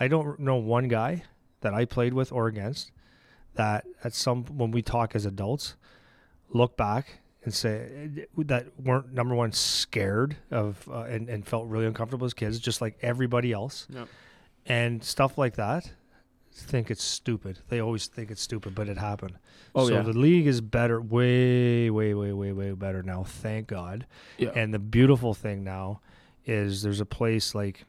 I don't know one guy that I played with or against that at some when we talk as adults, look back and say eh, that weren't number one scared of uh, and and felt really uncomfortable as kids, just like everybody else, Yep. and stuff like that. Think it's stupid. They always think it's stupid, but it happened. Oh so yeah. the league is better, way, way, way, way, way better now. Thank God. yeah. And the beautiful thing now is there's a place like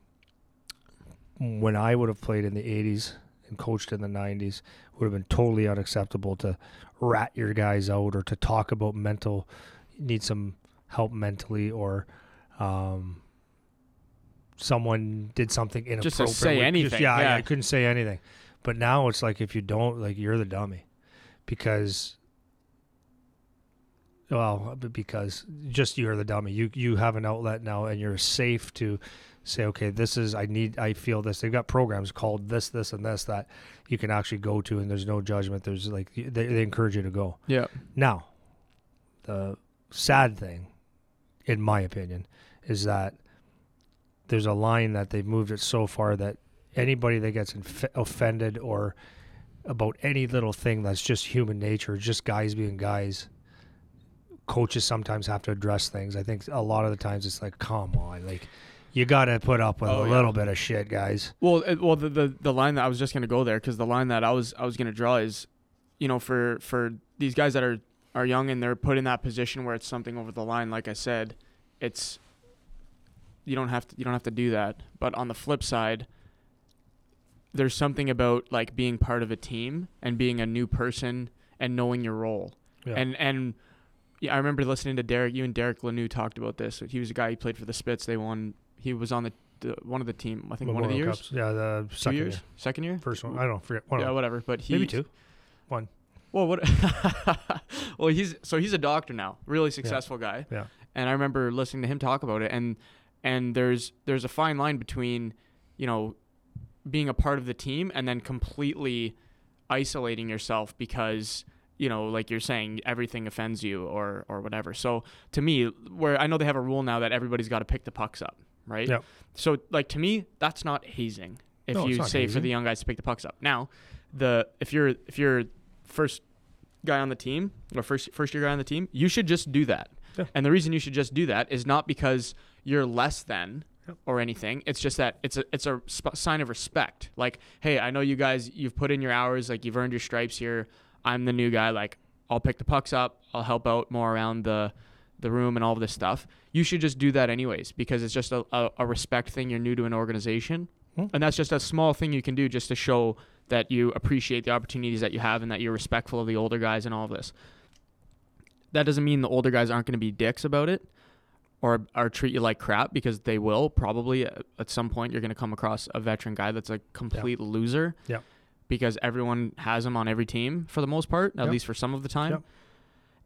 when I would have played in the 80s and coached in the 90s, would have been totally unacceptable to rat your guys out or to talk about mental, need some help mentally or um, someone did something inappropriate. Just to say anything, yeah, yeah. I couldn't say anything. But now it's like if you don't, like you're the dummy because well, because just you're the dummy. You you have an outlet now, and you're safe to say, okay, this is I need, I feel this. They've got programs called this, this, and this that you can actually go to, and there's no judgment. There's like they, they encourage you to go. yeah. Now, the sad thing, in my opinion, is that there's a line that they've moved it so far that anybody that gets inf- offended or about any little thing that's just human nature, just guys being guys, coaches sometimes have to address things. I think a lot of the times it's like, come on, like you got to put up with Oh, a yeah. little bit of shit, guys. Well, well, the, the the line that I was just gonna go there because the line that I was I was gonna draw is, you know, for for these guys that are are young and they're put in that position where it's something over the line. Like I said, it's you don't have to you don't have to do that. But on the flip side, there's something about like being part of a team and being a new person and knowing your role. Yeah. And and yeah, I remember listening to Derek. You and Derek Lanu talked about this. He was a guy who played for the Spits. They won. He was on the, the one of the team. I think one of the years. Cups. Yeah, the Two second years, year. second year, First one. I don't forget. One of yeah, them. whatever. But he Maybe two. one. Well, what? well, he's so he's a doctor now, really successful guy. Yeah. And I remember listening to him talk about it, and and there's there's a fine line between, you know, being a part of the team and then completely isolating yourself because you know, like you're saying, everything offends you or or whatever. So to me, where I know they have a rule now that everybody's got to pick the pucks up, right? Yep. So like to me, that's not hazing. If No, you say for the young guys to pick the pucks up. Now, the if you're if you're first guy on the team or first first year guy on the team, you should just do that. Yeah. And the reason you should just do that is not because you're less than Yep. or anything. It's just that it's a it's a sp- sign of respect. Like, hey, I know you guys you've put in your hours, like you've earned your stripes here. I'm the new guy. Like, I'll pick the pucks up. I'll help out more around the the room and all of this stuff. You should just do that anyways because it's just a, a, a respect thing. You're new to an organization, Hmm. and that's just a small thing you can do just to show that you appreciate the opportunities that you have and that you're respectful of the older guys and all of this. That doesn't mean the older guys aren't going to be dicks about it or or treat you like crap because they will probably at at some point you're going to come across a veteran guy that's a complete loser. Yeah. Because everyone has him on every team for the most part, at least for some of the time.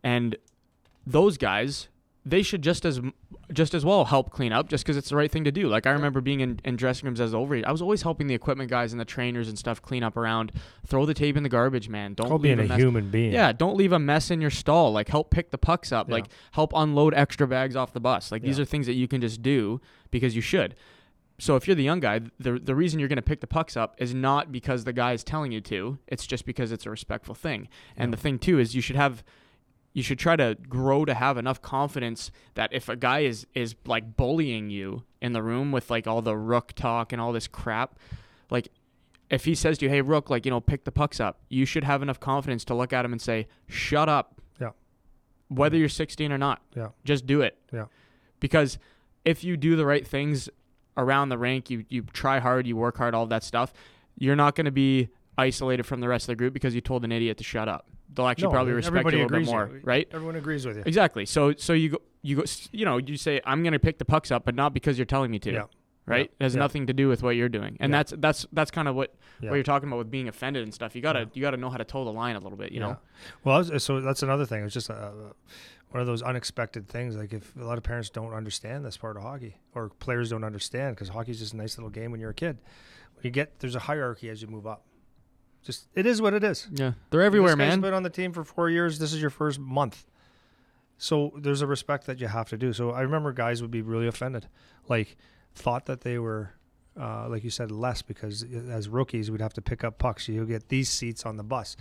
And those guys, they should just as just as well help clean up just because it's the right thing to do. Like I remember being in, in dressing rooms as overage. I was always helping the equipment guys and the trainers and stuff clean up around. Throw the tape in the garbage, man. Don't Called leave being a mess- human being. yeah, don't leave a mess in your stall. Like help pick the pucks up. Yeah. Like help unload extra bags off the bus. Like these are things that you can just do because you should. So if you're the young guy, the the reason you're going to pick the pucks up is not because the guy is telling you to. It's just because it's a respectful thing. And Yeah. the thing too is you should have you should try to grow to have enough confidence that if a guy is is like bullying you in the room with like all the rook talk and all this crap, like if he says to you, "Hey rook, like you know, pick the pucks up," you should have enough confidence to look at him and say, "Shut up." Yeah. Whether you're 16 or not. Yeah. Just do it. Yeah. Because if you do the right things around the rink, you you try hard, you work hard, all that stuff, you're not going to be isolated from the rest of the group because you told an idiot to shut up. They'll actually No, probably respect you a little bit more, right? Everyone agrees with you. Exactly. So so you go you go you know you say I'm going to pick the pucks up, but not because you're telling me to. Yeah. Right. It has Yeah. nothing to do with what you're doing, and Yeah. that's that's that's kind of what Yeah. what you're talking about with being offended and stuff. You gotta Yeah. you gotta know how to toe the line a little bit. You know. Well, was- so that's another thing. It's just uh, one of those unexpected things. Like if a lot of parents don't understand this part of hockey, or players don't understand, because hockey's just a nice little game when you're a kid. When you get there's a hierarchy as you move up. Just it is what it is. Yeah. They're everywhere, this man. been on the team for four years. This is your first month. So there's a respect that you have to do. So I remember guys would be really offended, like thought that they were, uh, like you said, less because as rookies we'd have to pick up pucks. You'll get these seats on the bus.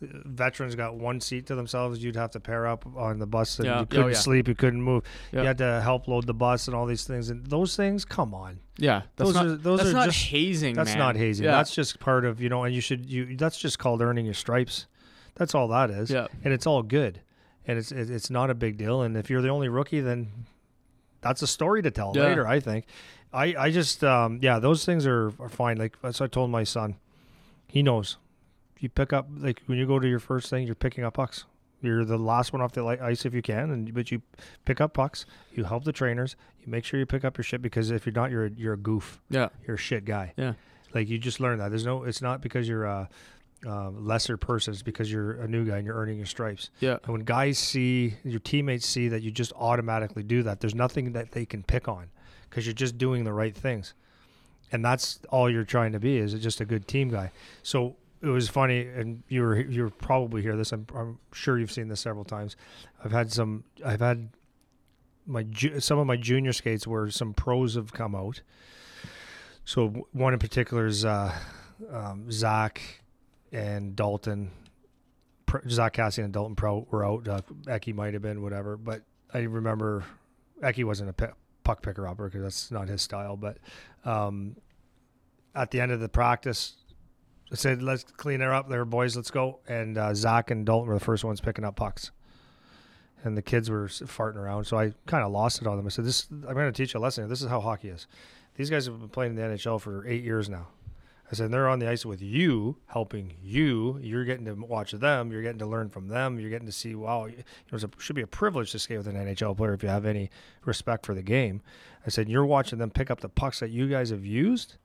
Veterans got one seat to themselves. You'd have to pair up on the bus, and Yeah. you Oh, couldn't yeah. sleep. You couldn't move. Yeah. You had to help load the bus and all these things. And those things, come on, Yeah. That's those not are those that's are not just hazing. that's man. not hazing. That's just part of you know, and you should you. That's just called earning your stripes. That's all that is, yeah. and it's all good, and it's it's not a big deal. And if you're the only rookie, then that's a story to tell later. I think. I I just um yeah, those things are are fine. Like that's what I told my son. He knows. You pick up like when you go to your first thing, you're picking up pucks. You're the last one off the ice if you can, and but you pick up pucks. You help the trainers. You make sure you pick up your shit because if you're not, you're a, you're a goof Yeah. you're a shit guy. Yeah. Like you just learn that. There's no. It's not because you're a, uh lesser person. It's because you're a new guy and you're earning your stripes. Yeah. And when guys see your teammates see that you just automatically do that, there's nothing that they can pick on because you're just doing the right things, and that's all you're trying to be is just a good team guy. So it was funny, and you were you were probably hear this. I'm, I'm sure you've seen this several times. I've had some. I've had my ju- some of my junior skates where some pros have come out. So one in particular is uh, um, Zach and Dalton. Pr- Zach Kassian and Dalton Prout were out. Uh, Eki might have been whatever, but I remember Eki wasn't a puck picker upper because that's not his style. But um, at the end of the practice, said, "Let's clean her up, there, boys. Let's go." And uh, Zach and Dalton were the first ones picking up pucks and the kids were farting around. So I kind of lost it on them. I said, "This, I'm going to teach you a lesson. This is how hockey is. These guys have been playing in the NHL for eight years now." I said, "They're on the ice with you, helping you. You're getting to watch them. You're getting to learn from them. You're getting to see. Wow, it should be a privilege to skate with an NHL player if you have any respect for the game." I said, "You're watching them pick up the pucks that you guys have used."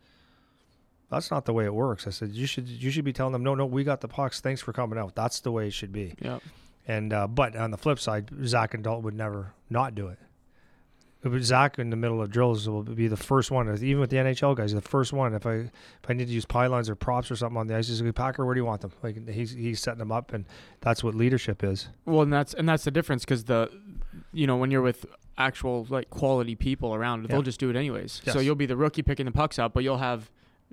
That's not the way it works. I said you should you should be telling them no no we got the pucks thanks for coming out. That's the way it should be. Yeah. And uh, but on the flip side, Zach and Dalton would never not do it. Zach in the middle of drills will be the first one, even with the NHL guys, the first one. If I if I need to use pylons or props or something on the ice, he's like, Packer, where do you want them? Like he's he's setting them up, and that's what leadership is. Well, and that's and that's the difference because the, you know, when you're with actual like quality people around, Yeah. they'll just do it anyways. So you'll be the rookie picking the pucks up, but you'll have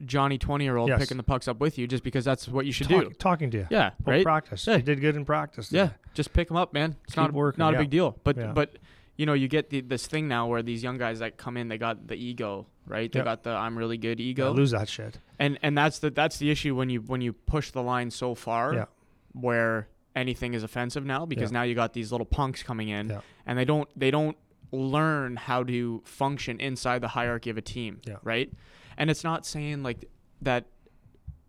Johnny twenty year old Yes. picking the pucks up with you just because that's what you should Talk- do. Talking to you, Yeah. Well, Right. practice. Yeah. You did good in practice. Yeah. Just pick them up, man. It's Keep not working, not yeah. a big deal. But Yeah. but you know you get the, this thing now where these young guys that come in, they got the ego, right? They Yeah. got the I'm really good Yeah, ego. lose that shit. and and that's the that's the issue when you when you push the line so far Yeah. where anything is offensive now because Yeah. now you got these little punks coming in Yeah. and they don't they don't learn how to function inside the hierarchy of a team Yeah. right and it's not saying like that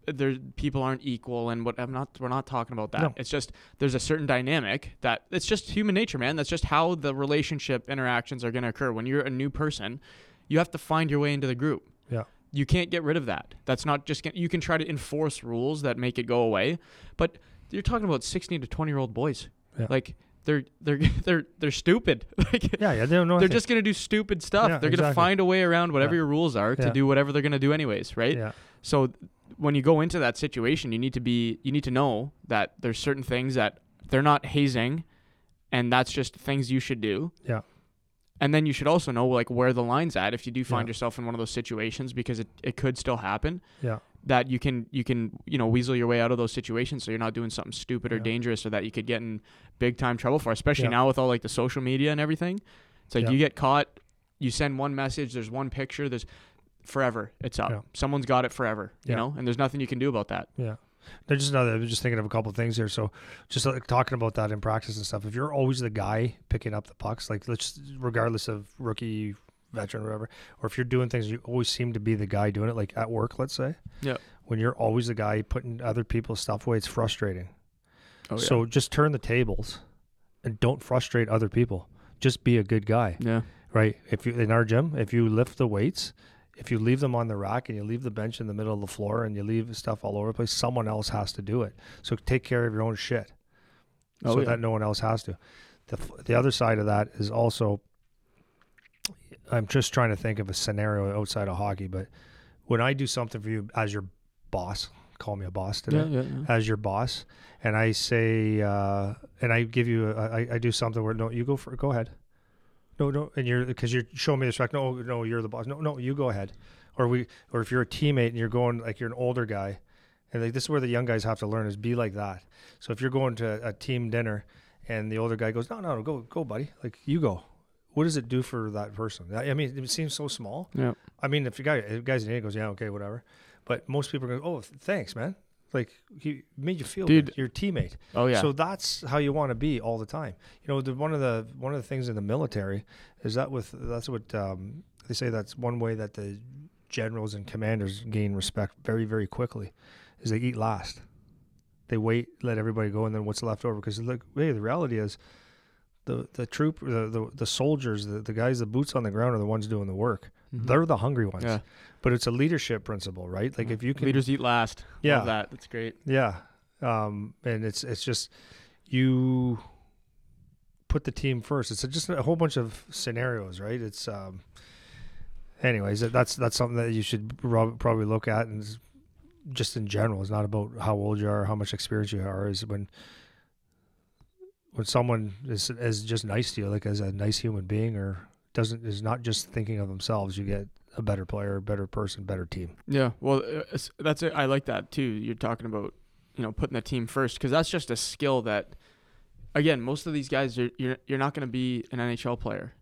there people aren't equal and what I'm not we're not talking about that. No. It's just there's a certain dynamic that it's just human nature, man. That's just how the relationship interactions are going to occur. When you're a new person, you have to find your way into the group. Yeah. You can't get rid of that. That's not just you can try to enforce rules that make it go away, but you're talking about 16 to 20 year old boys. Yeah. Like they're they're they're they're stupid. like Yeah, yeah, they don't know. they're anything. just gonna do stupid stuff. Yeah, they're gonna find a way around whatever Yeah. your rules are to Yeah. do whatever they're gonna do anyways, right? Yeah, So when you go into that situation, you need to be you need to know that there's certain things that they're not hazing and that's just things you should do. Yeah. And then you should also know like where the line's at if you do find yourself in one of those situations because it, it could still happen. Yeah. That you can you can, you know, weasel your way out of those situations so you're not doing something stupid or Yeah. dangerous or that you could get in big time trouble for, especially Yeah. now with all like the social media and everything. It's like Yeah. you get caught, you send one message, there's one picture, there's forever. It's up. Someone's got it forever, you know, and there's nothing you can do about that. yeah. There's just another. I was just thinking of a couple of things here. So, just like talking about that in practice and stuff. If you're always the guy picking up the pucks, like let's regardless of rookie, veteran, or whatever, or if you're doing things, you always seem to be the guy doing it. Like at work, let's say. Yeah. When you're always the guy putting other people's stuff away, it's frustrating. Oh, yeah. So just turn the tables, and don't frustrate other people. Just be a good guy. yeah. right? If you in our gym, if you lift the weights, if you leave them on the rack and you leave the bench in the middle of the floor and you leave stuff all over the place, someone else has to do it. So take care of your own shit, Oh, so yeah. that no one else has to. The the other side of that is also, I'm just trying to think of a scenario outside of hockey, but when I do something for you as your boss, call me a boss today yeah, yeah, yeah. as your boss, and I say, uh, and I give you, a, I, I do something where no, you go for, go ahead. No, no, and you're because you're showing me respect. No, no, you're the boss. No, no, you go ahead. Or we, or if you're a teammate and you're going like you're an older guy, and like this is where the young guys have to learn is be like that. So if you're going to a team dinner and the older guy goes, no, no, no, go, go, buddy, like you go. What does it do for that person? I mean, it seems so small. Yeah. I mean, if you guy, if guy's an idiot, goes, yeah, okay, whatever. But most people go, oh, thanks, man. Like he made you feel Dude. good. Your teammate. Oh yeah. So that's how you want to be all the time. You know, the, one of the one of the things in the military is that with that's what um, they say. That's one way that the generals and commanders gain respect very very quickly, is they eat last. They wait, let everybody go, and then what's left over. Because look, hey, the reality is, the the troop, the the, the soldiers, the, the guys, the boots on the ground are the ones doing the work. Mhm. They're the hungry ones. yeah. But it's a leadership principle, right? Like if you can leaders eat last. Yeah. Love that. That's great. yeah, um, and it's it's just you put the team first. It's just a whole bunch of scenarios, right? It's um, anyways, that's that's something that you should probably look at, and just in general, it's not about how old you are, how much experience you are. Is when when someone is is just nice to you, like as a nice human being, or doesn't is not just thinking of themselves, you get a better player, a better person, better team. Yeah. Well, uh, that's it. I like that too. You're talking about, you know, putting the team first because that's just a skill that, again, most of these guys you're you're, you're not going to be an NHL player.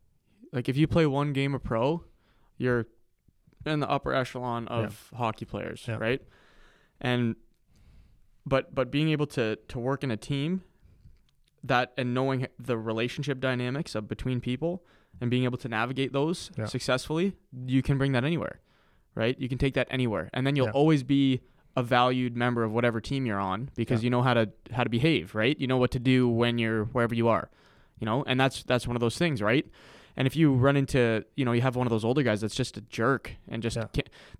Like if you play one game of pro, you're in the upper echelon of hockey players, Yeah. right? And but but being able to to work in a team that and knowing the relationship dynamics of between people and being able to navigate those Yeah. successfully, you can bring that anywhere, right? You can take that anywhere, and then you'll Yeah. always be a valued member of whatever team you're on because Yeah. you know how to how to behave, right? You know what to do when you're wherever you are, you know, and that's that's one of those things, right? And if you run into, you know, you have one of those older guys that's just a jerk and just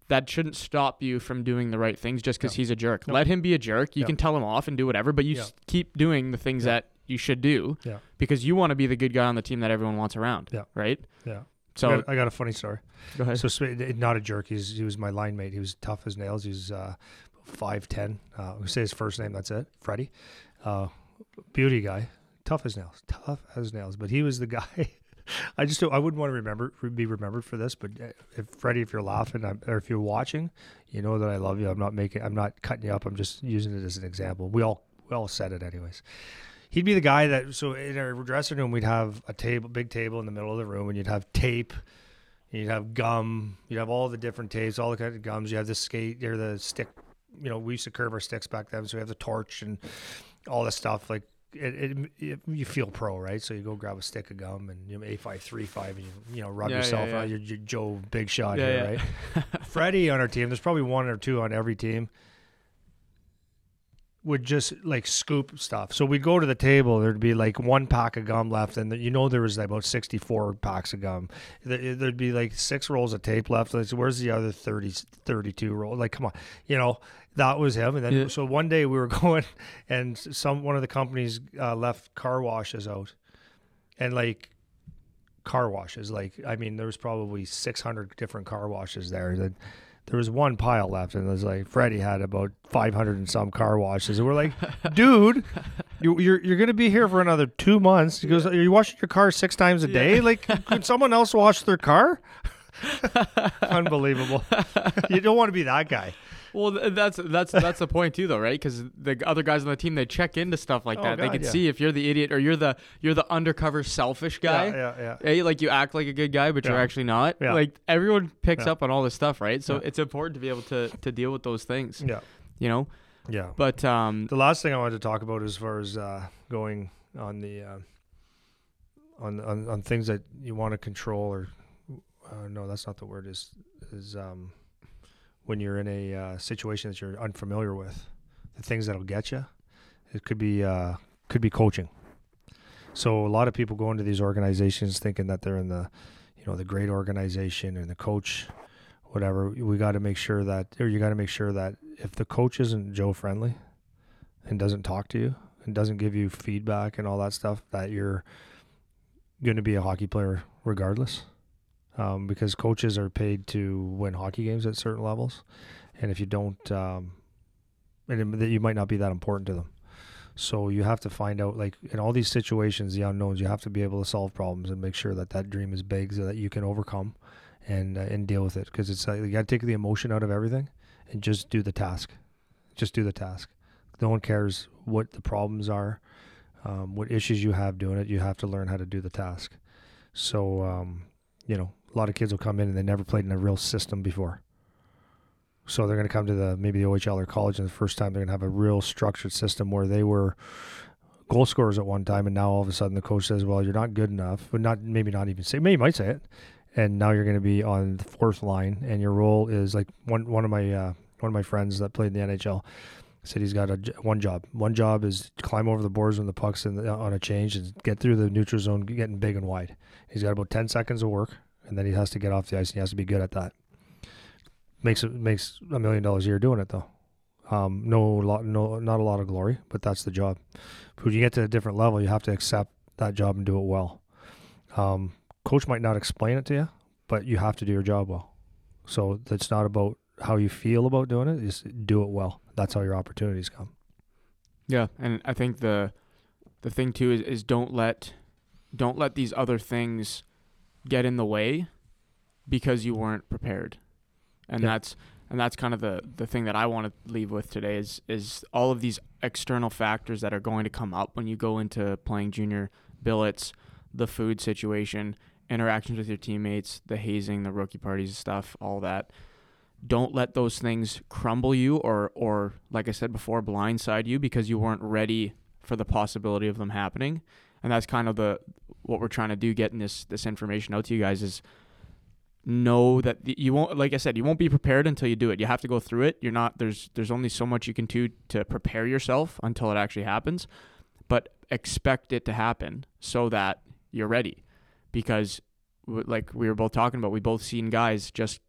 that shouldn't stop you from doing the right things just because he's a jerk. No. Let him be a jerk. You can tell him off and do whatever, but you keep doing the things that you should do Yeah. because you want to be the good guy on the team that everyone wants around. Yeah. Right. Yeah. So I got, I got a funny story. go ahead. So not a jerk. He's he was my line mate. He was tough as nails. He was uh, five ten. Uh, we say his first name. That's it. Freddie, uh, beauty guy, tough as nails, tough as nails. But he was the guy. I just I wouldn't want to remember be remembered for this. But uh, if Freddie, if you're laughing I'm, or if you're watching, you know that I love you. I'm not making. I'm not cutting you up. I'm just using it as an example. We all we all said it anyways. He'd be the guy that so in our dressing room we'd have a table, big table in the middle of the room, and you'd have tape You'd have gum. You'd have all the different tapes, all the kind of gums. You have the skate or the stick. You know, we used to curve our sticks back then, so we have the torch and all this stuff. Like it, it, it you feel pro, right? So you go grab a stick of gum and you know, A five three five, and you you know rub Yeah, yeah, yourself yeah. out. You're, you're Joe Big Shot Yeah, here, yeah. right? Freddie on our team. There's probably one or two on every team. Would just like scoop stuff. So we'd go to the table. There'd be like one pack of gum left, and you know there was about sixty-four packs of gum. There- There'd be like six rolls of tape left. Like, where's the other 30, 32 roll? Like, come on, you know that was him. And then Yeah. so one day we were going, and some one of the companies uh, left car washes out, and like car washes. Like, I mean, there was probably six hundred different car washes there. That there was one pile left, and it was like Freddie had about five hundred and some car washes, and we're like, dude, you, you're you're gonna be here for another two months. He goes, are you washing your car six times a day? Like, could someone else wash their car? Unbelievable. you don't want to be that guy. Well, that's that's that's the point too, though, right? Because the other guys on the team they check into stuff like Oh, that. they can yeah. see if you're the idiot or you're the you're the undercover selfish guy. Yeah, yeah, yeah. Hey, like you act like a good guy, but you're actually not. Yeah. Like everyone picks Yeah. up on all this stuff, right? So Yeah. it's important to be able to to deal with those things. Yeah, You know. yeah. But um, The last thing I wanted to talk about as far as uh, going on the uh, on, on on things that you want to control or uh, no, that's not the word. Is is um, when you're in a uh, situation that you're unfamiliar with, the things that'll get you. It could be uh, could be coaching. So a lot of people go into these organizations thinking that they're in the, you know, the great organization and the coach, whatever. We got to make sure that, or you got to make sure that if the coach isn't Joe friendly, and doesn't talk to you and doesn't give you feedback and all that stuff, that you're going to be a hockey player regardless. Um, because coaches are paid to win hockey games at certain levels, and if you don't, um, and it- you might not be that important to them. So you have to find out, like in all these situations, the unknowns. You have to be able to solve problems and make sure that that dream is big, so that you can overcome and uh, and deal with it. Because it's like you got to take the emotion out of everything and just do the task. Just do the task. No one cares what the problems are, um, what issues you have doing it. You have to learn how to do the task. So, um, you know, a lot of kids will come in and they never played in a real system before. So they're going to come to the maybe the OHL or college, and the first time they're going to have a real structured system where they were goal scorers at one time, and now all of a sudden the coach says, "Well, you're not good enough," but not maybe not even say, maybe might say it, and now you're going to be on the fourth line, and your role is like one one of my uh, one of my friends that played in the NHL said he's got a one job. One job is climb over the boards when the puck's in the, on a change and get through the neutral zone, getting big and wide. He's got about ten seconds of work, and then he has to get off the ice and he has to be good at that. Makes it makes a million dollars a year doing it though. Um, no lot, no, not a lot of glory, but that's the job. But when you get to a different level, you have to accept that job and do it well. Um, coach might not explain it to you, but you have to do your job well. So it's not about how you feel about doing it; just do it well. That's how your opportunities come. Yeah, and I think the the thing too is, is don't let don't let these other things get in the way because you weren't prepared. And Yeah. that's and that's kind of the the thing that I want to leave with today is is all of these external factors that are going to come up when you go into playing junior billets, the food situation, interactions with your teammates, the hazing, the rookie parties stuff, all that don't let those things crumble you or or like I said before blindside you because you weren't ready for the possibility of them happening. And that's kind of the what we're trying to do getting this this information out to you guys is know that you won't like I said you won't be prepared until you do it. You have to go through it. You're not there's there's only so much you can do to prepare yourself until it actually happens. But expect it to happen so that you're ready because like we were both talking about we both seen guys just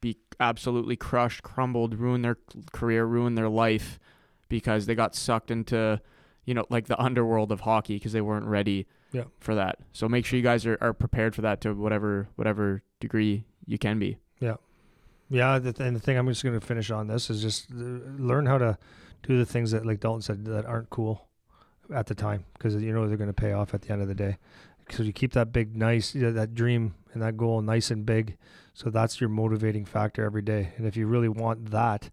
be absolutely crushed, crumbled, ruin their career, ruin their life because they got sucked into, you know, like the underworld of hockey because they weren't ready Yeah. for that. So make sure you guys are, are prepared for that to whatever whatever degree you can be. Yeah, Yeah, the, and the thing I'm just going to finish on this is just uh, learn how to do the things that, like Dalton said, that aren't cool at the time because you know they're going to pay off at the end of the day. So you keep that big, nice, you know, that dream and that goal nice and big. So that's your motivating factor every day. And if you really want that,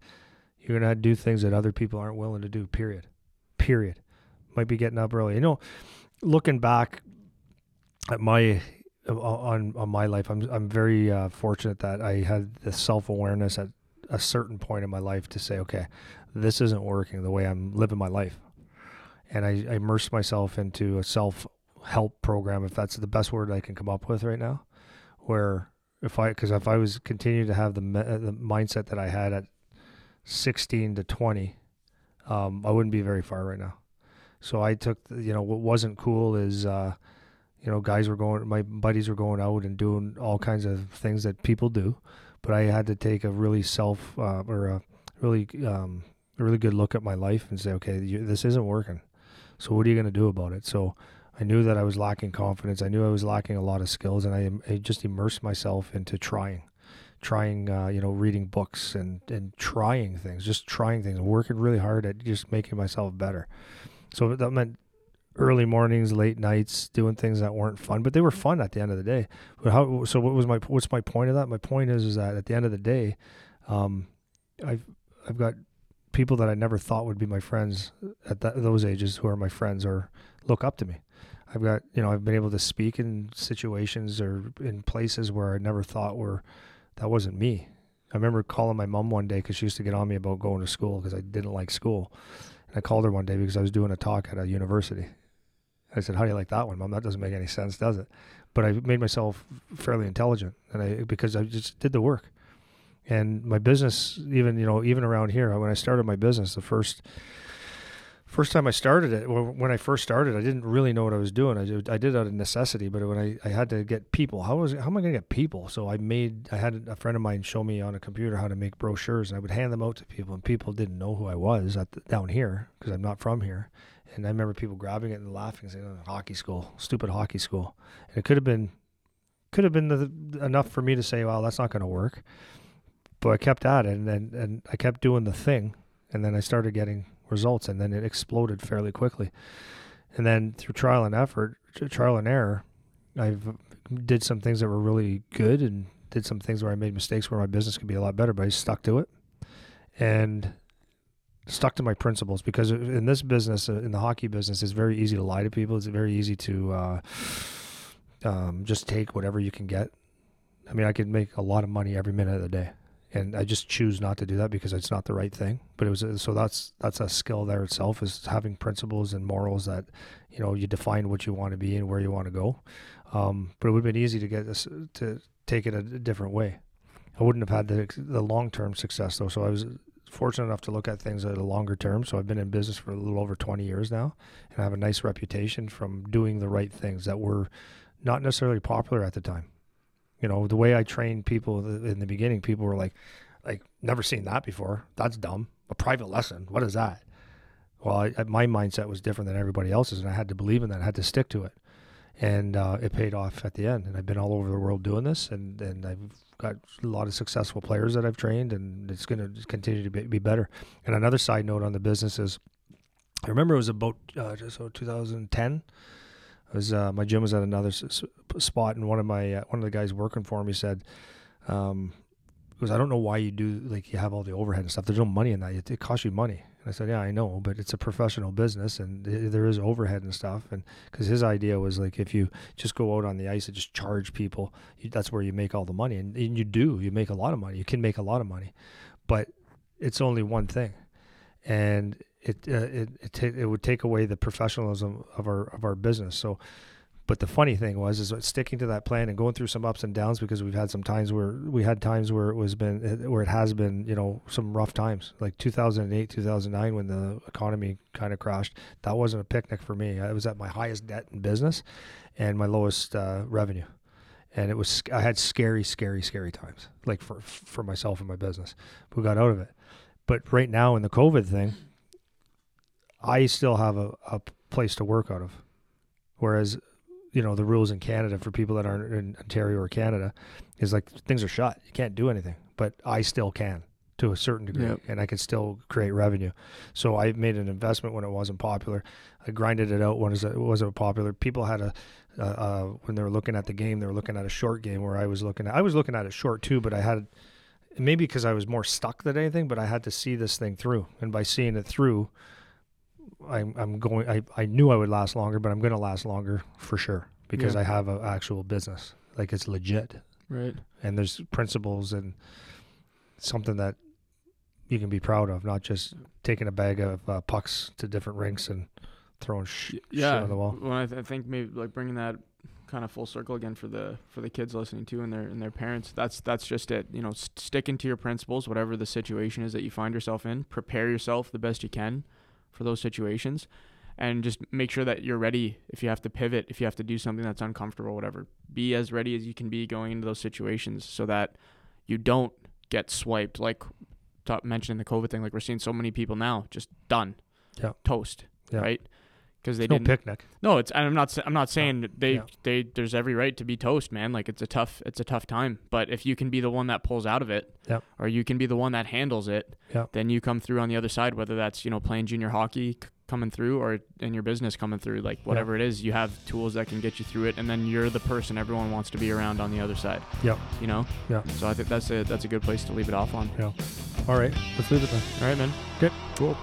you're going to do things that other people aren't willing to do. Period. Period. Might be getting up early. You know, looking back at my on on my life, I'm I'm very uh, fortunate that I had the self awareness at a certain point in my life to say, okay, this isn't working the way I'm living my life, and I, I immersed myself into a self help program, if that's the best word I can come up with right now, where if I because if I was continue to have the the mindset that I had at 16 to 20 um, I wouldn't be very far right now. So I took, you know, what wasn't cool is, uh, you know, guys were going, my buddies were going out and doing all kinds of things that people do, but I had to take a really self uh, or a really, um, a really good look at my life and say, okay, you, this isn't working. So what are you going to do about it? So I knew that I was lacking confidence. I knew I was lacking a lot of skills, and I, I just immersed myself into trying, trying, uh, you know, reading books and and trying things, just trying things, working really hard at just making myself better. So that meant early mornings, late nights, doing things that weren't fun, but they were fun at the end of the day. But how? So what was my what's my point of that? My point is is that at the end of the day, um, I've I've got people that I never thought would be my friends at that, those ages who are my friends or look up to me. I've got, you know, I've been able to speak in situations or in places where I never thought were, that wasn't me. I remember calling my mom one day because she used to get on me about going to school because I didn't like school. I called her one day because I was doing a talk at a university. I said, "How do you like that one, mom? That doesn't make any sense, does it?" But I made myself fairly intelligent, and I because I just did the work. And my business, even you know, even around here, when I started my business, the first first time I started it, when I first started, I didn't really know what I was doing. I did, I did out of necessity, but when I, I had to get people, how was how am I going to get people? So I made I had a friend of mine show me on a computer how to make brochures, and I would hand them out to people, and people didn't know who I was the, down here because I'm not from here. And I remember people grabbing it and laughing, saying, oh, "Hockey school, stupid hockey school." And it could have been could have been the, enough for me to say, "Well, that's not going to work." But I kept at it, and, and and I kept doing the thing, and then I started getting results, and then it exploded fairly quickly. And then through trial and effort, trial and error, I've did some things that were really good, and did some things where I made mistakes where my business could be a lot better. But I stuck to it, and stuck to my principles because in this business, uh, in the hockey business, it's very easy to lie to people. It's very easy to uh, um, just take whatever you can get. I mean, I could make a lot of money every minute of the day and I just choose not to do that because it's not the right thing. But it was so that's that's a skill there itself is having principles and morals that you know you define what you want to be and where you want to go. Um, but it would have been easy to get this to take it a different way. I wouldn't have had the the long term success though. So I was fortunate enough to look at things at a longer term. So I've been in business for a little over 20 years now, and I have a nice reputation from doing the right things that were not necessarily popular at the time. You know, the way I trained people in the beginning, people were like, like never seen that before. That's dumb. A private lesson. What is that? Well, I, my mindset was different than everybody else's, and I had to believe in that. I had to stick to it, and uh, it paid off at the end. And I've been all over the world doing this, and and I've got a lot of successful players that I've trained, and it's going to continue to be, be, better. And another side note on the business is, I remember it was about uh, so 2010 was uh, my gym was at another s- spot, and one of my uh, one of the guys working for me said, um, "Because I don't know why you do like you have all the overhead and stuff. There's no money in that. It, it costs you money." And I said, "Yeah, I know, but it's a professional business, and it, there is overhead and stuff." And because his idea was like, if you just go out on the ice and just charge people, you, that's where you make all the money, and, and you do. You make a lot of money. You can make a lot of money, but it's only one thing, and it uh, it it, t- it would take away the professionalism of our of our business. So, but the funny thing was is sticking to that plan and going through some ups and downs because we've had some times where we had times where it was been where it has been you know some rough times like 2008 2009 when the economy kind of crashed. That wasn't a picnic for me. I was at my highest debt in business and my lowest uh, revenue. And it was i had scary scary scary times like for for myself and my business. We got out of it. But right now in the covid thing I still have a, a place to work out of. Whereas, you know, the rules in Canada for people that aren't in Ontario or Canada is like things are shut. You can't do anything, but I still can to a certain degree yep. and I can still create revenue. So I made an investment when it wasn't popular. I grinded it out when it wasn't popular. People had a, uh, uh, when they were looking at the game, they were looking at a short game where I was looking at, I was looking at it short too, but I had, maybe because I was more stuck than anything, but I had to see this thing through. And by seeing it through, I'm, I'm going. I, I knew I would last longer, but I'm going to last longer for sure because yeah. I have an actual business. Like it's legit, right? And there's principles and something that you can be proud of, not just taking a bag of uh, pucks to different rinks and throwing sh- yeah. shit on the wall. Well, I, th- I think maybe like bringing that kind of full circle again for the for the kids listening to and their and their parents. That's that's just it. You know, st- sticking to your principles, whatever the situation is that you find yourself in. Prepare yourself the best you can for those situations and just make sure that you're ready if you have to pivot, if you have to do something that's uncomfortable, whatever. Be as ready as you can be going into those situations so that you don't get swiped. Like mentioning the COVID thing, like we're seeing so many people now just done, Yeah. toast, Yeah. right? Because they no didn't. picnic. No, it's. I'm not. I'm not saying they. Yeah. They. There's every right to be toast, man. Like it's a tough. It's a tough time. But if you can be the one that pulls out of it, Yep. or you can be the one that handles it, Yep. then you come through on the other side. Whether that's you know playing junior hockey c- coming through, or in your business coming through, like whatever it is, you have tools that can get you through it, and then you're the person everyone wants to be around on the other side. Yep. You know. Yeah. So I think that's a that's a good place to leave it off on. Yeah. All right, let's leave it then. All right, man. Okay. Cool.